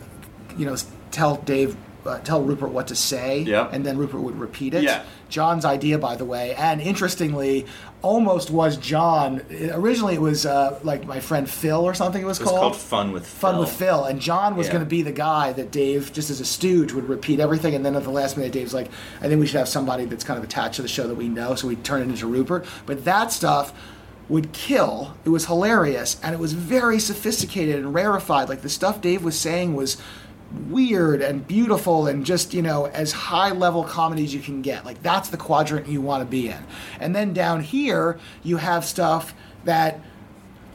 you know, tell Dave, uh, tell Rupert what to say, Yeah. and then Rupert would repeat it. Yeah. Jon's idea, by the way, and interestingly, almost was Jon. Originally, it was uh, like my friend Phil or something. It was, It was called Fun with Fun Phil. with Phil, and Jon was Yeah. going to be the guy that Dave, just as a stooge, would repeat everything, and then at the last minute, Dave's like, "I think we should have somebody that's kind of attached to the show that we know," so we turn it into Rupert. But that stuff would kill. It was hilarious, and it was very sophisticated and rarefied. Like the stuff Dave was saying was weird and beautiful and just you know as high level comedy as you can get. Like that's the quadrant you want to be in. And then down here you have stuff that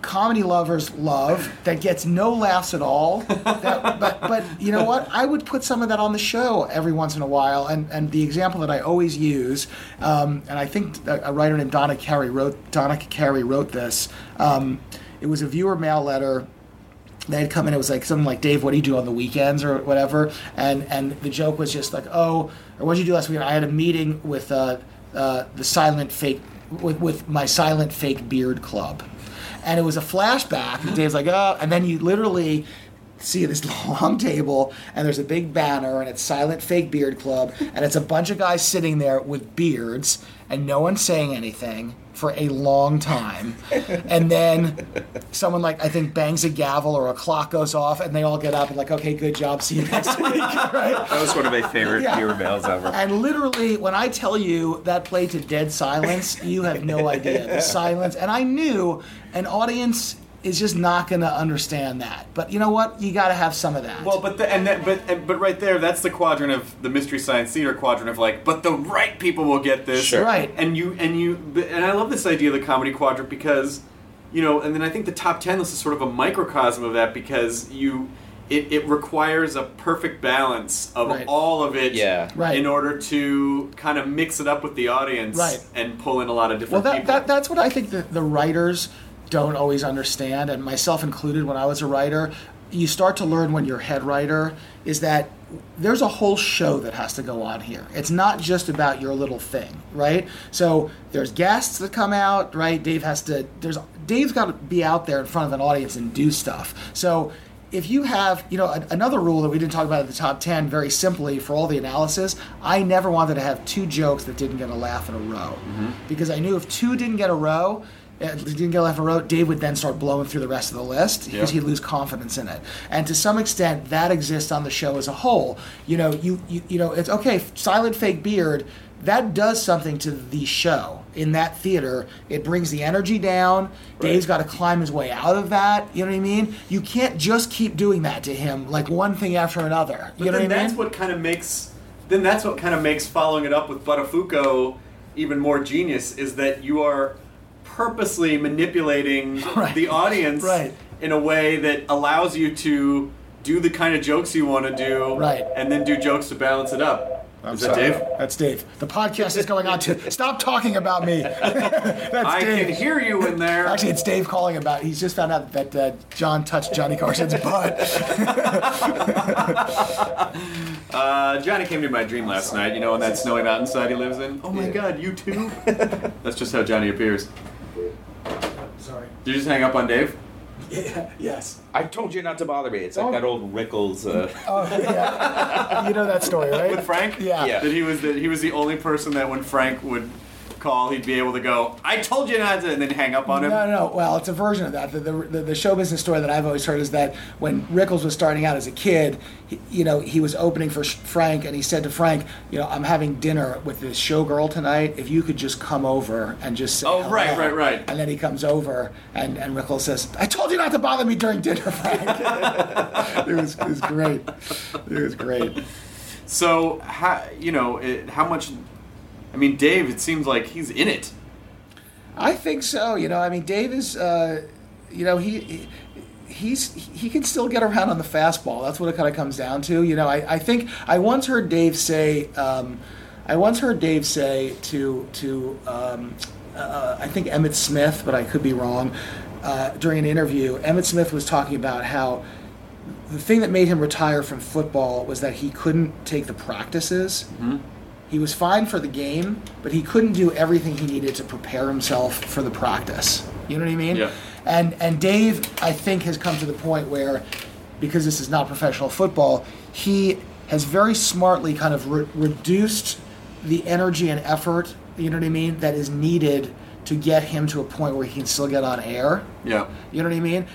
comedy lovers love that gets no laughs at all that, but but you know what? I would put some of that on the show every once in a while and and the example that i always use um, and i think a, writer named Donick Cary wrote Donick Cary wrote this um, it was a viewer mail letter they had come in. It was like something like, "Dave, what do you do on the weekends or whatever?" And and the joke was just like, "Oh, or what did you do last weekend?" I had a meeting with uh, uh, the silent fake with, with my silent fake beard club, and it was a flashback. And Dave's like, "Oh," and then you literally see this long table and there's a big banner and it's silent fake beard club and it's a bunch of guys sitting there with beards and no one's saying anything for a long time and then someone like i think bangs a gavel or a clock goes off and they all get up and like okay good job see you next week right That was one of my favorite Yeah. viewer mails ever. and literally, when I tell you that played to dead silence, you have no idea the silence. And I knew an audience is just not going to understand that. But you know what? You got to have some of that. Well, but the, and that, but and, but right there, that's the quadrant of the mystery science theater quadrant of like, but the right people will get this, Sure. Right. And you and you and I love this idea of the comedy quadrant because, you know, and then I think the top ten list is sort of a microcosm of that because you. It, it requires a perfect balance of Right. all of it Yeah. Right. in order to kind of mix it up with the audience Right. and pull in a lot of different well, different that, people. that that's what I think the, the writers don't always understand, and myself included when I was a writer. You start to learn when you're head writer is that there's a whole show that has to go on here. It's not just about your little thing, right? So there's guests that come out, right? Dave has to there's Dave's got to be out there in front of an audience and do stuff. So if you have, you know, a- another rule that we didn't talk about at the top 10, very simply for all the analysis, I never wanted to have two jokes that didn't get a laugh in a row. Mm-hmm. Because I knew if two didn't get a row, didn't get in a row, Dave would then start blowing through the rest of the list because Yeah. he'd lose confidence in it. And to some extent, that exists on the show as a whole. You know, you, you, you know, it's okay, silent fake beard, that does something to the show in that theater. It brings the energy down. Dave's got to climb his way out of that. You know what I mean? You can't just keep doing that to him, like one thing after another. But you know then what I mean? that's what kind of makes then that's what kind of makes following it up with Buttafuoco even more genius is that you are purposely manipulating Right. the audience Right. in a way that allows you to do the kind of jokes you want to do Right. and then do jokes to balance it up. is that Dave? That's Dave. The podcast is going on to stop talking about me. That's I Dave. can hear you in there. Actually, it's Dave calling about. He's just found out that uh, Jon touched Johnny Carson's butt. Uh, Johnny came to my dream last night, you know, on that snowy mountainside he lives in. Oh my god, you too? That's just how Johnny appears. Sorry. Did you just hang up on Dave? Yeah, yes. I told you not to bother me. It's like Oh. that old Rickles. Uh, Oh yeah. you know that story, right? With Frank? Yeah. Yeah. That he was that he was the only person that when Frank would call, he'd be able to go, "I told you not to," and then hang up on him. No, no. Well, it's a version of that. The, the, the, the show business story that I've always heard is that when Rickles was starting out as a kid, he, you know, he was opening for Frank, and he said to Frank, you know, I'm having dinner with this showgirl tonight. If you could just come over and just say, Oh, right, hello." right, right. And then he comes over, and, and Rickles says, I told you not to bother me during dinner, Frank. it, was, it was great. It was great. So, how, you know, it, how much? I mean, Dave. It seems like he's in it. I think so. You know, I mean, Dave is, uh, you know, he. he He's he can still get around on the fastball. That's what it kind of comes down to. You know, I, I think I once heard Dave say, um, I once heard Dave say to to um, uh, I think Emmitt Smith, but I could be wrong. Uh, during an interview, Emmitt Smith was talking about how the thing that made him retire from football was that he couldn't take the practices. He was fine for the game, but he couldn't do everything he needed to prepare himself for the practice. You know what I mean? Yeah. And and Dave, I think, has come to the point where, because this is not professional football, he has very smartly kind of re- reduced the energy and effort. You know what I mean? That is needed to get him to a point where he can still get on air. Yeah. You know what I mean?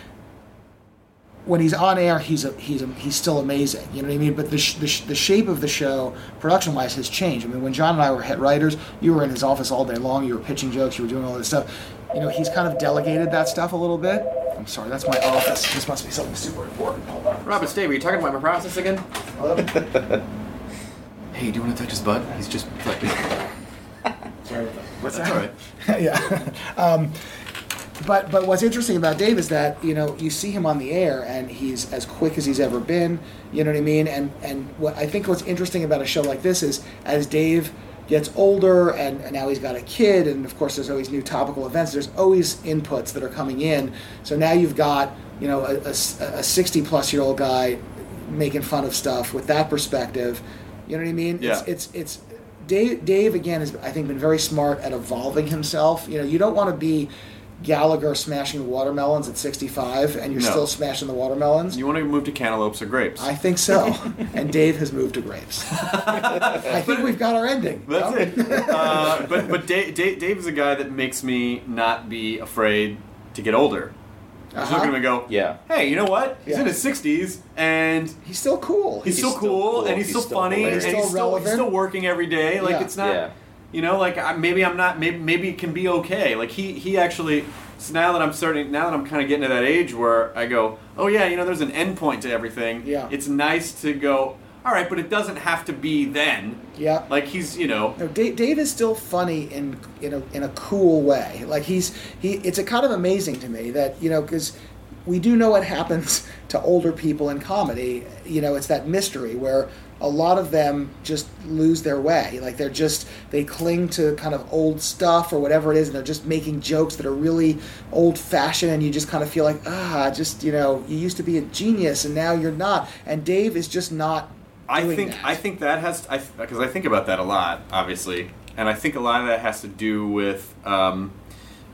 When he's on air, he's a, he's a, he's still amazing. You know what I mean? But the, sh- the, sh- the shape of the show, production wise, has changed. I mean, when Jon and I were head writers, you were in his office all day long. You were pitching jokes. You were doing all this stuff. You know, he's kind of delegated that stuff a little bit. I'm sorry, that's my office. This must be something super important. Hold on. Robert it's Dave. Are you talking about my process again? hey, do you want to touch his butt? He's just like. Sorry about that. What's that? All right. yeah. Um, but but what's interesting about Dave is that you know you see him on the air and he's as quick as he's ever been. You know what I mean? And and what I think what's interesting about a show like this is as Dave gets older and, and now he's got a kid and of course there's always new topical events. There's always inputs that are coming in. So now you've got you know a, a, a 60 plus year old guy making fun of stuff with that perspective. You know what I mean? Yeah. It's it's it's Dave, Dave again has I think been very smart at evolving himself. You know, you don't want to be Gallagher smashing watermelons at 65 and you're No. still smashing the watermelons. You want to move to cantaloupes or grapes? I think so. and Dave has moved to grapes. I think we've got our ending. That's No? it. Uh, but but Dave, Dave, Dave is a guy that makes me not be afraid to get older. I just look at him and go, Yeah. Hey, you know what? He's Yeah. in his sixties and He's still cool. he's, still, still cool, cool, and he's, he's still, still funny and hilarious. he's Still still, he's still working every day. Like Yeah. it's not, Yeah. You know, like I, maybe I'm not. Maybe maybe it can be okay. Like he he actually. So now that I'm starting, now that I'm kind of getting to that age where I go, oh yeah, you know, there's an end point to everything. Yeah. It's nice to go. All right, but it doesn't have to be then. Yeah. Like he's, you know, No, Dave, Dave is still funny in in a in a cool way. Like he's he. It's a kind of amazing to me that you know because we do know what happens to older people in comedy. You know, it's that mystery where a lot of them just lose their way. Like they're just they cling to kind of old stuff or whatever it is, and they're just making jokes that are really old fashioned, and you just kind of feel like ah, just you know, you used to be a genius and now you're not. And Dave is just not. I think that. I think that has I because I think about that a lot, obviously, and I think a lot of that has to do with um,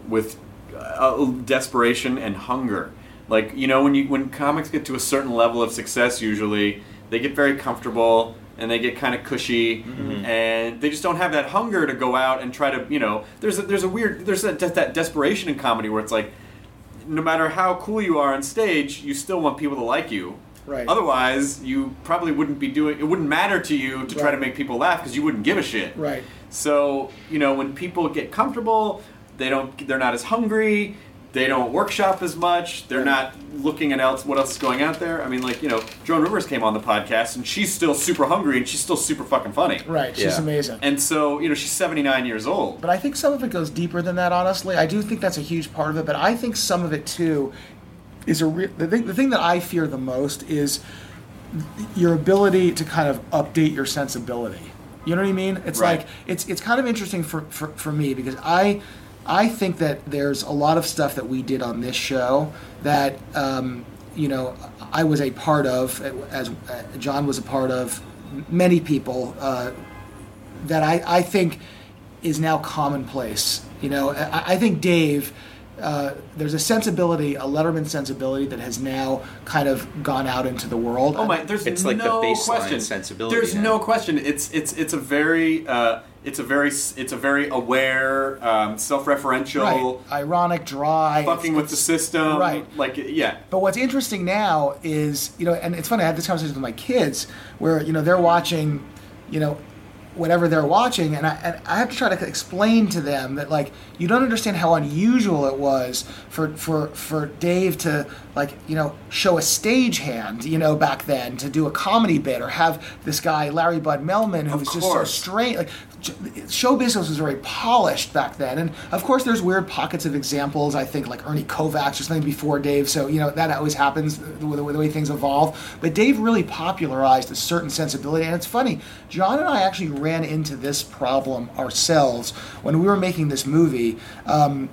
with uh, desperation and hunger. Like you know, when you when comics get to a certain level of success, usually they get very comfortable and they get kind of cushy, mm-hmm. and they just don't have that hunger to go out and try to you know. There's a, there's a weird there's that that desperation in comedy where it's like. No matter how cool you are on stage, you still want people to like you. Right. Otherwise, you probably wouldn't be doing. It wouldn't matter to you to try to make people laugh because you wouldn't give a shit. Right. So you know, when people get comfortable, they don't. They're not as hungry. They don't workshop as much. They're not looking at else what else is going out there. I mean, like you know, Joan Rivers came on the podcast and she's still super hungry and she's still super fucking funny. Right. She's Yeah. amazing. And so you know, she's seventy nine years old. But I think some of it goes deeper than that. Honestly, I do think that's a huge part of it. But I think some of it too is a re- the thing. The thing that I fear the most is your ability to kind of update your sensibility. You know what I mean? It's Right. like it's it's kind of interesting for, for for me because I I think that there's a lot of stuff that we did on this show that um, you know I was a part of, as uh, Jon was a part of. Many people uh, that I, I think is now commonplace. You know, I, I think Dave, uh, there's a sensibility, a Letterman sensibility that has now kind of gone out into the world. Oh my! There's It's like the no baseline question. sensibility There's now. no question. It's it's it's a very uh, it's a very it's a very aware, um, self-referential, right. Ironic, dry. fucking with the system. Right. Like yeah. But what's interesting now is, you know, and it's funny, I had this conversation with my kids where, you know, they're watching, you know, whatever they're watching, and I, and I have to try to explain to them that, like, you don't understand how unusual it was for, for, for Dave to, like, you know, show a stage hand, you know, back then to do a comedy bit or have this guy, Larry Bud Melman, who Of was just so strange. Like, show business was very polished back then, and of course, there's weird pockets of examples. I think like Ernie Kovacs or something before Dave. So you know that always happens the, the, the way things evolve. But Dave really popularized a certain sensibility, and it's funny. Jon and I actually ran into this problem ourselves when we were making this movie. Um,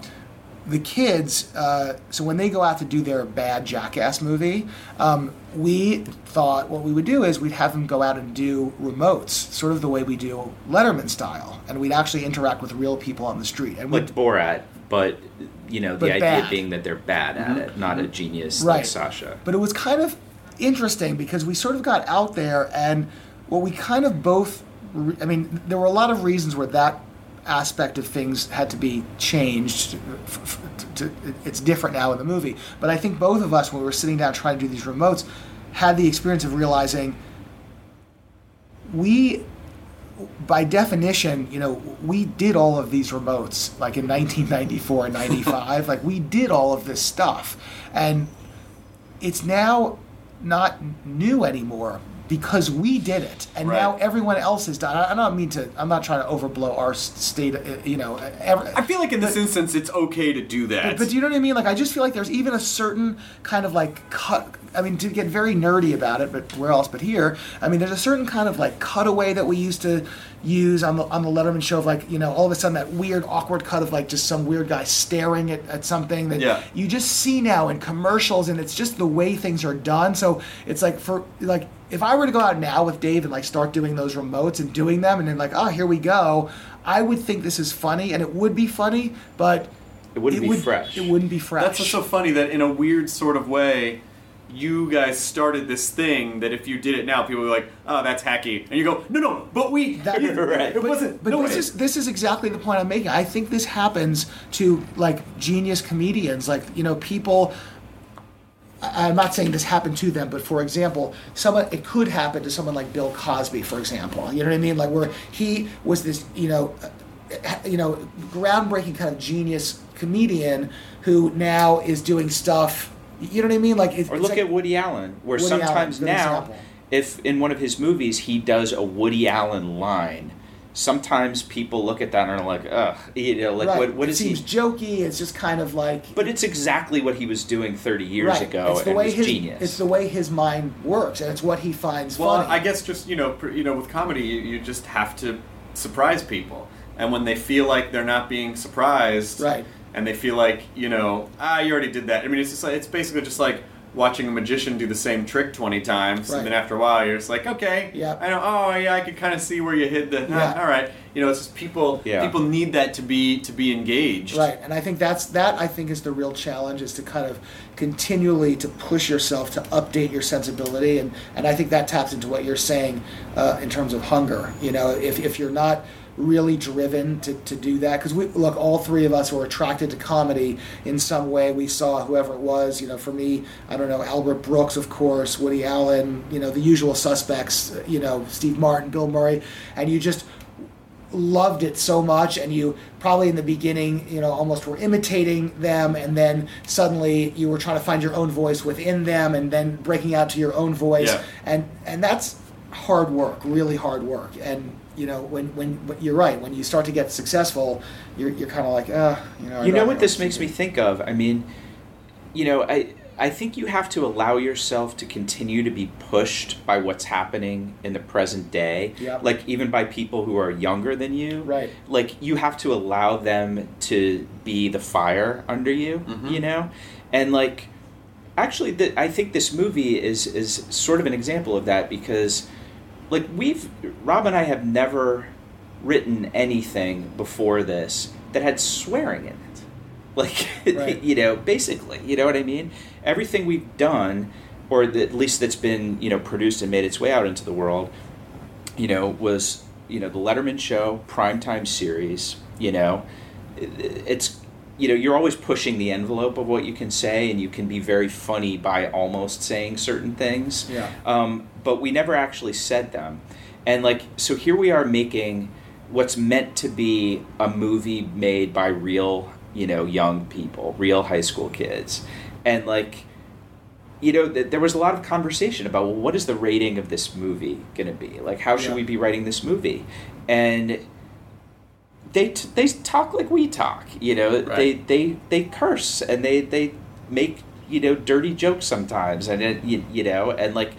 the kids, uh, so when they go out to do their bad jackass movie, um, we thought what we would do is we'd have them go out and do remotes, sort of the way we do Letterman style, and we'd actually interact with real people on the street. And like Borat, but you know, the But idea being that they're bad at it, not a genius Right. like Sacha. But it was kind of interesting because we sort of got out there, and what we kind of both, re- I mean, there were a lot of reasons where that aspect of things had to be changed. f- f- to, to, it's different now in the movie. But I think both of us, when we were sitting down trying to do these remotes, had the experience of realizing we by definition, you know, we did all of these remotes like in 1994 and 95. like we did all of this stuff, and it's now not new anymore because we did it, and Right. now everyone else has done. I, don't mean to. I'm not trying to overblow our state. uh, You know, every, I feel like in this instance, it's okay to do that. but, but do you know what I mean? Like, I just feel like there's even a certain kind of like cut. I mean, to get very nerdy about it, but where else but here? I mean, there's a certain kind of like cutaway that we used to use on the on the Letterman show of like you know all of a sudden that weird awkward cut of like just some weird guy staring at, at something that Yeah. you just see now in commercials and it's just the way things are done. So it's like for like if I were to go out now with Dave and like start doing those remotes and doing them and then like oh here we go, I would think this is funny and it would be funny, but It wouldn't be would, fresh. It wouldn't be fresh. That's what's so funny that in a weird sort of way, you guys started this thing that if you did it now, people would be like, "Oh, that's hacky," and you go, "No, no, but we." That- It but, wasn't. But no, this it- is this is exactly the point I'm making. I think this happens to like genius comedians, like you know people. I'm not saying this happened to them, but for example, someone it could happen to someone like Bill Cosby, for example. You know what I mean? Like where he was this, you know, uh, you know, groundbreaking kind of genius comedian who now is doing stuff. You know what I mean? Like it's, Or look like- at Woody Allen, where Woody sometimes good now, example. if in one of his movies he does a Woody Allen line, sometimes people look at that and are like, ugh, you know, like right. what, what it is he? seems jokey. It's just kind of like But it's exactly what he was doing 30 years right. ago It's the and way his genius. it's the way his mind works, and it's what he finds Well, funny. I guess just you know, pr- you know, with comedy, you, you just have to surprise people, and when they feel like they're not being surprised, Right. and they feel like you know, ah, you already did that. I mean, it's just like it's basically just like watching a magician do the same trick twenty times, Right. and then after a while, you're just like, okay, Yeah. I know. Oh, yeah, I could kind of see where you hid the. ah, Yeah. all right, you know, it's just people. Yeah. People need that to be to be engaged. Right, and I think that's that. I think is the real challenge is to kind of continually to push yourself to update your sensibility, and and I think that taps into what you're saying uh, in terms of hunger. You know, if if you're not really driven to, to do that. Because we look all three of us were attracted to comedy in some way. We saw whoever it was you know for me i don't know albert brooks of course woody allen you know the usual suspects you know steve martin bill murray. And you just loved it so much. And you probably in the beginning you know almost were imitating them. And then suddenly you were trying to find your own voice within them and then breaking out to your own voice. Yeah. and and that's hard work really hard work. And you know when when but you're right when you start to get successful you're, you're kind of like uh you know I'd you know what this makes me think of? I mean, you know, I I think you have to allow yourself to continue to be pushed by what's happening in the present day. Yep. Like even by people who are younger than you. Right. Like you have to allow them to be the fire under you, Mm-hmm. you know? And like actually the, I think this movie is is sort of an example of that because like we've Rob and I have never written anything before this that had swearing in it. Like Right. you know, basically, you know what I mean? Everything we've done or at least that's been, you know, produced and made its way out into the world, you know, was, you know, the Letterman show, primetime series, you know, it's you know, you're always pushing the envelope of what you can say and you can be very funny by almost saying certain things Yeah. um, but we never actually said them. And like, so here we are making what's meant to be a movie made by real, you know, young people, real high school kids, and like, you know, th- there was a lot of conversation about well, what is the rating of this movie going to be? Like, how should Yeah. we be writing this movie? And they t- they talk like we talk, you know. Right. They they they curse and they they make you know dirty jokes sometimes, and it, you, you know, and like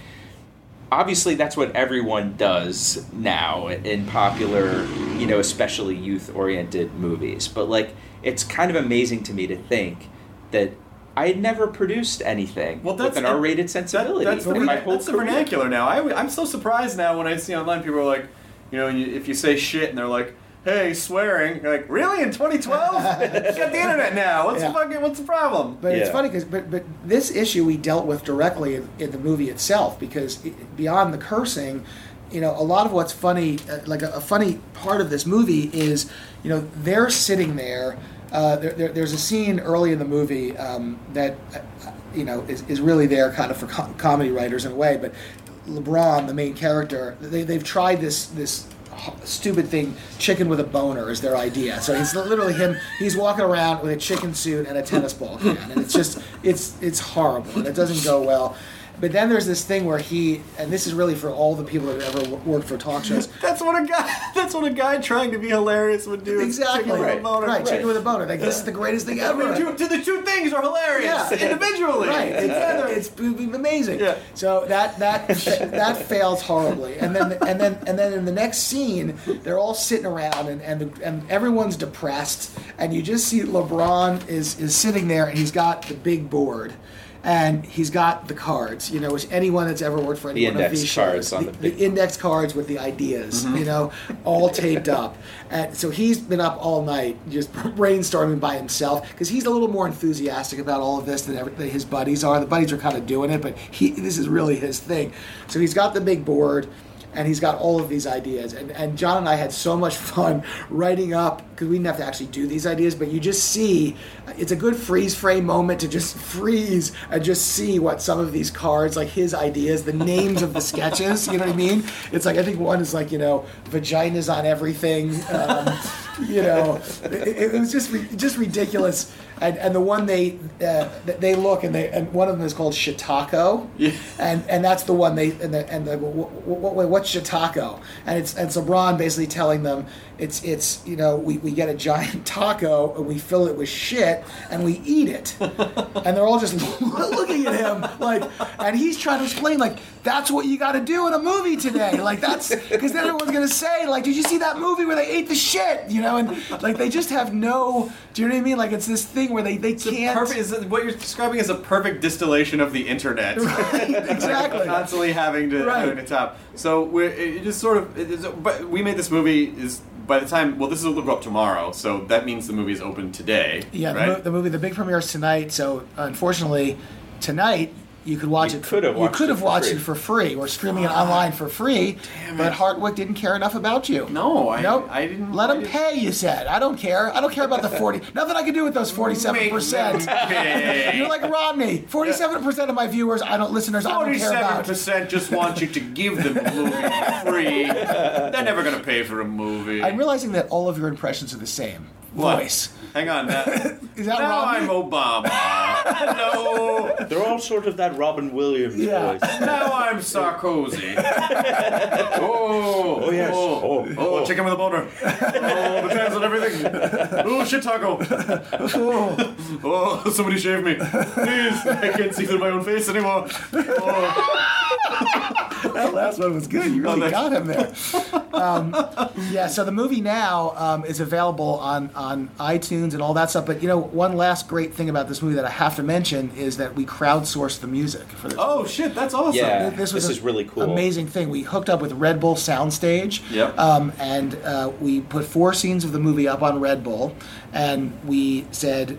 obviously that's what everyone does now in popular, you know, especially youth oriented movies. But like, it's kind of amazing to me to think that I had never produced anything Well, that's with an R rated sensibility That, that's the, my whole that's the vernacular now. I, am so surprised now when I see online people are like, you know, you, if you say shit and they're like, "Hey, swearing," you're like, "Really? In 2012? you got the internet now. What's Yeah. the fucking What's the problem?" But it's funny because but, but this issue we dealt with directly in, in the movie itself because it, beyond the cursing, you know, a lot of what's funny, uh, like a, a funny part of this movie is, you know, they're sitting there. Uh, there, there, there's a scene early in the movie um, that, uh, you know, is, is really there kind of for co- comedy writers in a way. But LeBron, the main character, they, they've tried this this h- stupid thing, chicken with a boner is their idea. So it's literally him. He's walking around with a chicken suit and a tennis ball can, and it's just it's it's horrible and it doesn't go well. But then there's this thing where he, and this is really for all the people that have ever worked for talk shows. That's what a guy. That's what a guy trying to be hilarious would do. is Exactly. chicken with a Right. boner. Right. Chicken with a boner. Like this is the greatest thing I ever. mean, two, the two things are hilarious yeah. individually. Right. Together. It's, it's amazing. Yeah. So that that that fails horribly, and then and then and then in the next scene, they're all sitting around, and and, the, and everyone's depressed, and you just see LeBron is is sitting there, and he's got the big board. And he's got the cards, you know, which anyone that's ever worked for any The one of these cards shows, on the, the the index cards with the ideas, Mm-hmm. you know, all taped up. And so he's been up all night just brainstorming by himself because he's a little more enthusiastic about all of this than, ever, than his buddies are. The buddies are kind of doing it, but he this is really his thing. So he's got the big board and he's got all of these ideas. And, and Jon and I had so much fun writing up because we didn't have to actually do these ideas, but you just see it's a good freeze frame moment to just freeze and just see what some of these cards, like his ideas, the names of the sketches, you know what I mean? It's like, I think one is like, you know, vaginas on everything. Um, you know, it, it was just just ridiculous. And, and the one they uh, they look and they and one of them is called Shitako, Yeah. and and that's the one they and the, and the what, what, what's Shitako? And it's and so Braun basically telling them it's it's you know we, we get a giant taco and we fill it with shit and we eat it, and they're all just looking at him like, and he's trying to explain like that's what you got to do in a movie today, like that's because then everyone's gonna say like did you see that movie where they ate the shit, you know, and like they just have no, do you know what I mean? Like it's this thing where they they can't. Perfect is what you're describing is a perfect distillation of the internet. exactly. Constantly having to Right. having to top. So we're it just sort of. But we made this movie is by the time. Well, this will go up tomorrow, so that means the movie is open today. Yeah, the, right? the movie, the big premiere is tonight. So unfortunately, tonight you could watch You it. could have you could it have watched free. it for free. We're streaming it online for free. Damn but Hardwick didn't care enough about you. No, I- nope. I didn't- Let I him didn't- pay. You said. I don't care. I don't care about the forty. Nothing I can do with those forty-seven percent. You're like Romney. Forty-seven percent of my viewers, I don't listeners, I don't care Forty-seven percent just want you to give them the movie for free. They're never gonna pay for a movie. I'm realizing that all of your impressions are the same What? voice. Hang on. Now, Is that now Romney? I'm Obama. no. They're all sort of that Robin Williams Yeah. voice. Now I'm Sarkozy. oh, Oh, yes. Oh, Oh, oh, oh. chicken with a boner. Oh, the pants and everything. Oh, shit taco. Oh, oh, somebody shave me. Please, I can't see through my own face anymore. Oh. that last one was good. You really thanks. got him there. Um, yeah, so the movie now um, is available on, on iTunes and all that stuff. But you know, one last great thing about this movie that I have to mention is that we crowdsourced the music for this. oh, shit, that's awesome. Yeah. This was This is really cool. Amazing thing. We hooked up with Red Bull Soundstage. Yep. Um, and uh, we put four scenes of the movie up on Red Bull, and we said,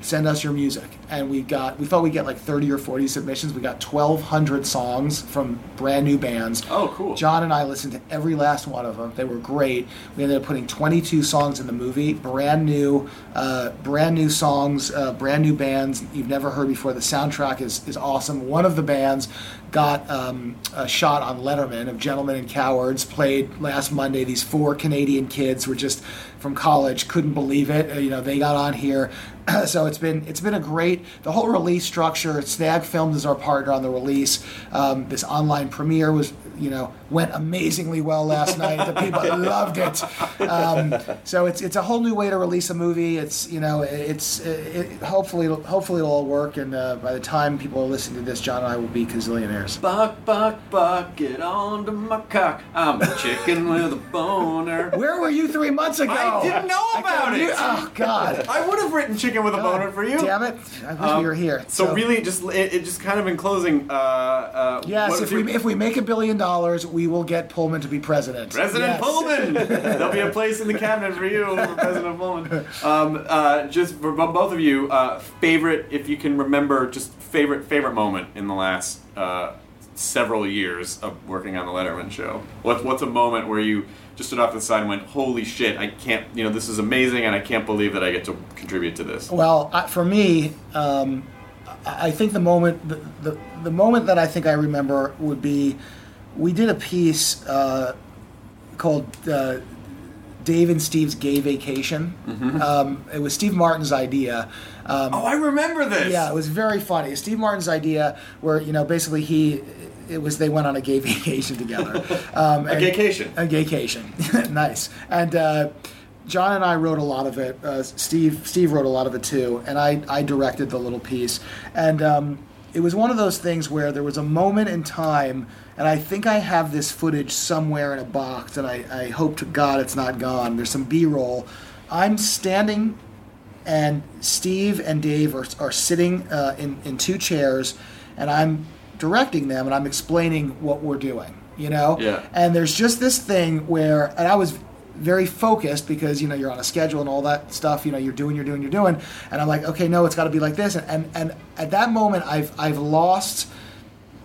"Send us your music." And we got, we thought we'd get like thirty or forty submissions. We got twelve hundred songs from brand new bands. Oh, cool. Jon and I listened to every last one of them. They were great. We ended up putting 22 songs in the movie, brand new, uh, brand new songs, uh, brand new bands you've never heard before. The soundtrack is is awesome. One of the bands got um, a shot on Letterman of Gentlemen and Cowards. Played last Monday. These four Canadian kids were just from college, couldn't believe it. Uh, you know, they got on here. so it's been it's been a great the whole release structure. Snag Films is our partner on the release. Um, this online premiere was you know went amazingly well last night. The people loved it. Um, so it's it's a whole new way to release a movie. It's you know it's it, hopefully it'll, hopefully it'll all work. And uh, by the time people are listening to this, Jon and I will be gazillionaires. Buck, buck, buck, get onto my cock. I'm a chicken with a boner. Where were you three months ago? I didn't know about it. Oh God. I would have written chicken with a boner for you. Damn it! I wish Um, we were here. So, really, just it, it just kind of in closing. Uh, uh, Yes, if we if we make a billion dollars, we will get Pullman to be president. President Yes. Pullman. There'll be a place in the cabinet for you, for President Pullman. Um, uh, just for both of you, uh, favorite, if you can remember, just favorite favorite moment in the last uh, several years of working on the Letterman show. What, what's a moment where you just stood off the side and went, "Holy shit! I can't, you know, this is amazing, and I can't believe that I get to contribute to this." Well, I, for me, um, I I think the moment the, the the moment that I think I remember would be we did a piece uh, called uh, Dave and Steve's Gay Vacation. Mm-hmm. Um, it was Steve Martin's idea. Um, Oh, I remember this. yeah, it was very funny. Steve Martin's idea, where you know basically he, it was they went on a gay vacation together. Um, A gaycation. A gaycation, nice. And uh, John and I wrote a lot of it. Uh, Steve Steve wrote a lot of it too, and I I directed the little piece. And um, it was one of those things where there was a moment in time, and I think I have this footage somewhere in a box, and I, I hope to God it's not gone. There's some B-roll. I'm standing and Steve and Dave are, are sitting uh, in, in two chairs, and I'm directing them and I'm explaining what we're doing, you know? Yeah. And there's just this thing where, and I was very focused because, you know, you're on a schedule and all that stuff, you know, you're doing, you're doing, you're doing. And I'm like, okay, no, it's got to be like this. And, and, and at that moment, I've, I've lost,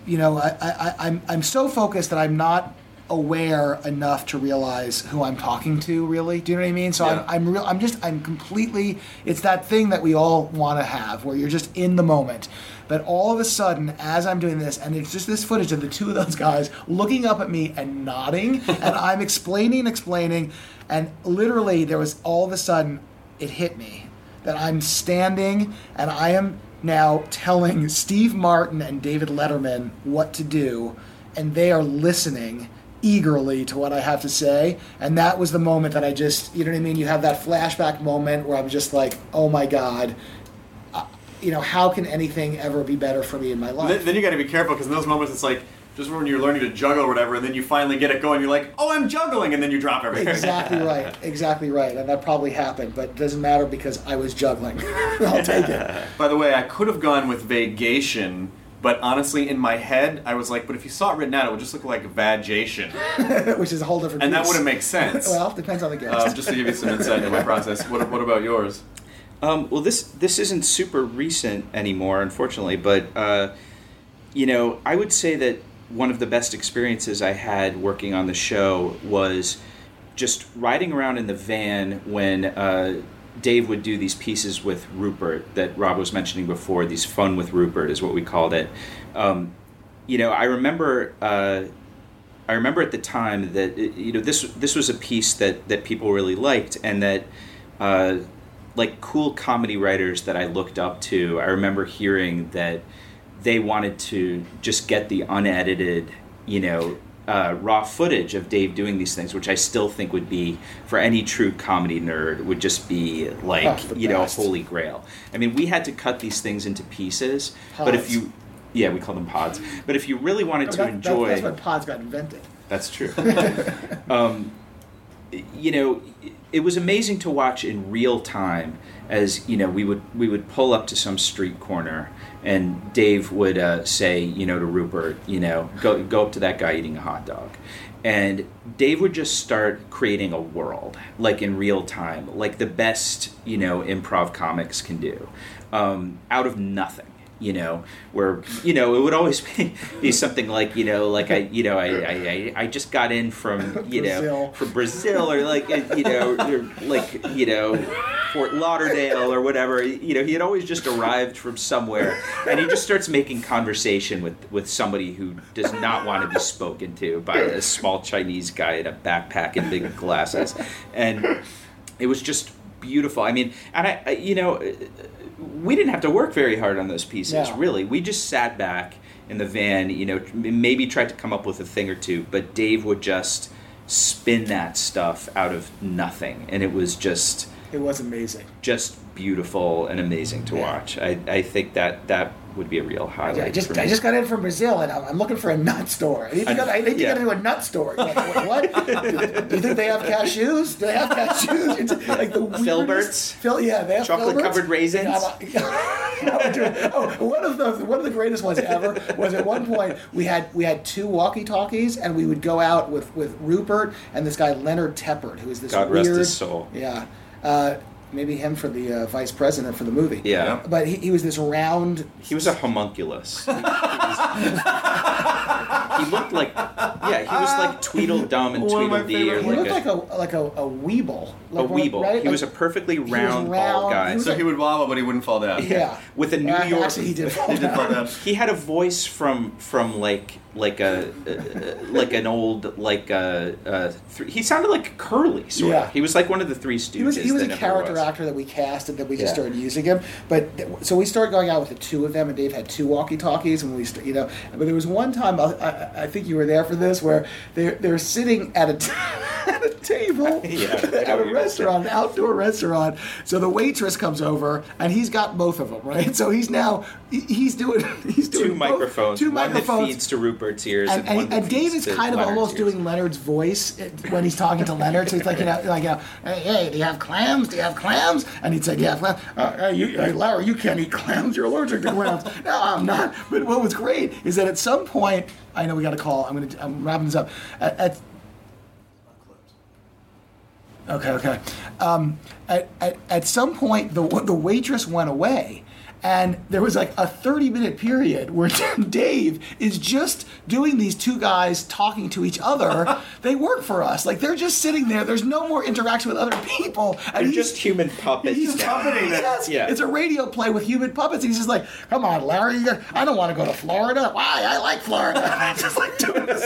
you know, I, I, I'm, I'm so focused that I'm not aware enough to realize who I'm talking to. Really, do you know what I mean? So Yeah. I'm, I'm real. I'm just. I'm completely. It's that thing that we all want to have, where you're just in the moment. But all of a sudden, as I'm doing this, and it's just this footage of the two of those guys looking up at me and nodding, and I'm explaining, explaining, and literally there was all of a sudden it hit me that I'm standing and I am now telling Steve Martin and David Letterman what to do, and they are listening eagerly to what I have to say. And that was the moment that I just, you know what I mean? You have that flashback moment where I'm just like, oh my God, uh, you know, how can anything ever be better for me in my life? Then, then you got to be careful because in those moments it's like just when you're learning to juggle or whatever, and then you finally get it going. You're like, oh, I'm juggling, and then you drop everything. Exactly right. Exactly right. And that probably happened, but it doesn't matter because I was juggling. I'll take it. By the way, I could have gone with vagation, but honestly, in my head, I was like, but if you saw it written out, it would just look like vagation, Which is a whole different thing. and that wouldn't make sense. Well, depends on the guest. um, just to give you some insight into my process. What, what about yours? Um, well, this this isn't super recent anymore, unfortunately, but uh, you know, I would say that one of the best experiences I had working on the show was just riding around in the van when uh, Dave would do these pieces with Rupert that Rob was mentioning before. These fun with Rupert is what we called it. Um, you know, I remember. Uh, I remember at the time that you know this this was a piece that that people really liked and that uh, like cool comedy writers that I looked up to. I remember hearing that they wanted to just get the unedited, you know, uh, raw footage of Dave doing these things, which I still think would be for any true comedy nerd would just be like Oh, you know holy grail. I mean, we had to cut these things into pieces, but if you yeah, we call them pods. But if you really wanted to That- that- enjoy that's when pods got invented. that's true. um, you know, it was amazing to watch in real time as you know we would we would pull up to some street corner and Dave would uh, say you know to Rupert you know go go up to that guy eating a hot dog. And Dave would just start creating a world, like in real time, like the best, you know, improv comics can do, um, out of nothing you know, where you know it would always be, be something like you know, like I you know I I, I- just got in from you know Brazil. from Brazil or like uh, you know or like you know Fort Lauderdale or whatever. You know, he had always just arrived from somewhere, and he just starts making conversation with with somebody who does not want to be spoken to by a small Chinese guy in a backpack and big glasses, and it was just beautiful. I mean, and I, I you know, we didn't have to work very hard on those pieces, No. really. We just sat back in the van, you know, maybe tried to come up with a thing or two, but Dave would just spin that stuff out of nothing, and it was just It was amazing. just beautiful and amazing to Yeah. watch. I, I think that that would be a real highlight. I just. I just got in from Brazil and I'm, I'm looking for a nut store. I need to I- go, I need to yeah. get into a nut store. Like, what? Do you think they have cashews? Do they have cashews? It's like the weirdest- Filberts? Phil, yeah, they have Chocolate-covered raisins? Yeah, oh, one of the one of the greatest ones ever was at one point we had we had two walkie talkies and we would go out with with Rupert and this guy Leonard Tepper who is this God weird rest his soul. yeah. Uh, maybe him for the uh, vice president for the movie. Yeah. But he, he was this round He was a homunculus. he looked like yeah, he was like Tweedledum and One Tweedledee or favorite- He like looked a, like a like a, a weeble. a weeble. right? He was a perfectly round, round, bald guy. he was So he would wobble, but he wouldn't fall down. yeah. with a New Uh, York. Actually, he did. fall He did fall down. down. He had a voice from from like like a uh, like an old like a uh, th- he sounded like Curly sort Yeah. of. He was like one of the three Stooges. He was he was that a character was. Actor that we cast and then we just Yeah. started using him. But th- so we started going out with the two of them, and Dave had two walkie talkies, and we st- you know. But there was one time I, I, I think you were there for this where they're they're sitting at a. T- at a table Yeah, at a restaurant, an outdoor restaurant. So the waitress comes over and he's got both of them, right? So he's now he's doing he's doing Two both- microphones. two one microphones, that feeds to Rupert's ears, and, and, and, and Dave is kind of Leonard's almost ears. doing Leonard's voice eh, when he's talking to Leonard. So he's like, you know, like, you know, hey, hey, do you have clams? Do you have clams? And he'd say, yeah, clams. Uh, hey, you, hey, Larry, you can't eat clams. You're allergic to clams. no, I'm not. But what was great is that at some point, I know we got a call. I'm gonna, I'm wrapping this up. At, at Okay, okay. Um, at, at, at some point, the the waitress went away, and there was like a 30 minute period where Dave is just doing these two guys talking to each other. they work for us. Like they're just sitting there. There's no more interaction with other people. And They're just human puppets. He's now. puppeting them. Yes, Yeah. It's a radio play with human puppets. He's just like, come on, Larry, you got- I don't want to go to Florida. Why? I like Florida. just like doing this.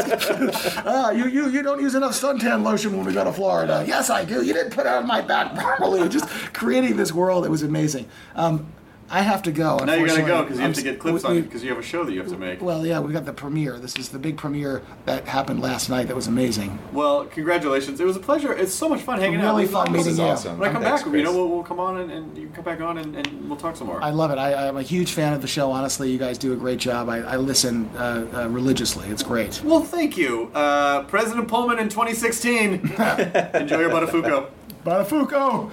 ah, you, you, you don't use enough suntan lotion when we go to Florida. Yes, I do. You didn't put it on my back properly. Just creating this world. It was amazing. Um, I have to go. Now you gotta go because you have to get clips we- on we- because you have a show that you have to make. Well, yeah, we got the premiere. This is the big premiere that happened last night. That was amazing. Well, congratulations. It was a pleasure. It's so much fun hanging Really out. fun When- meeting is you. awesome. When I come Thanks, back, you know, we'll, we'll come on and, and you can come back on and, and we'll talk some more. I love it. I, I'm a huge fan of the show. Honestly, you guys do a great job. I, I listen uh, uh, religiously. It's great. well, thank you. Uh, President Pullman in 2016. Enjoy your Buttafuoco. Bonifuco.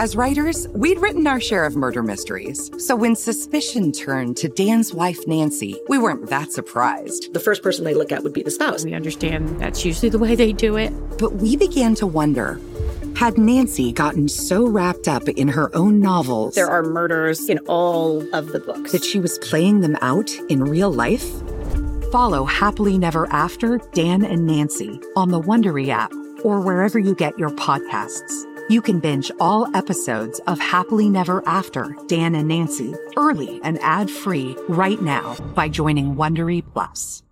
As writers, we'd written our share of murder mysteries. So when suspicion turned to Dan's wife, Nancy, we weren't that surprised. The first person they look at would be the spouse. We understand that's usually the way they do it. But we began to wonder had Nancy gotten so wrapped up in her own novels There are murders in all of the books. that she was playing them out in real life? Follow Happily Never After Dan and Nancy on the Wondery app or wherever you get your podcasts. You can binge all episodes of Happily Never After Dan and Nancy early and ad-free right now by joining Wondery Plus.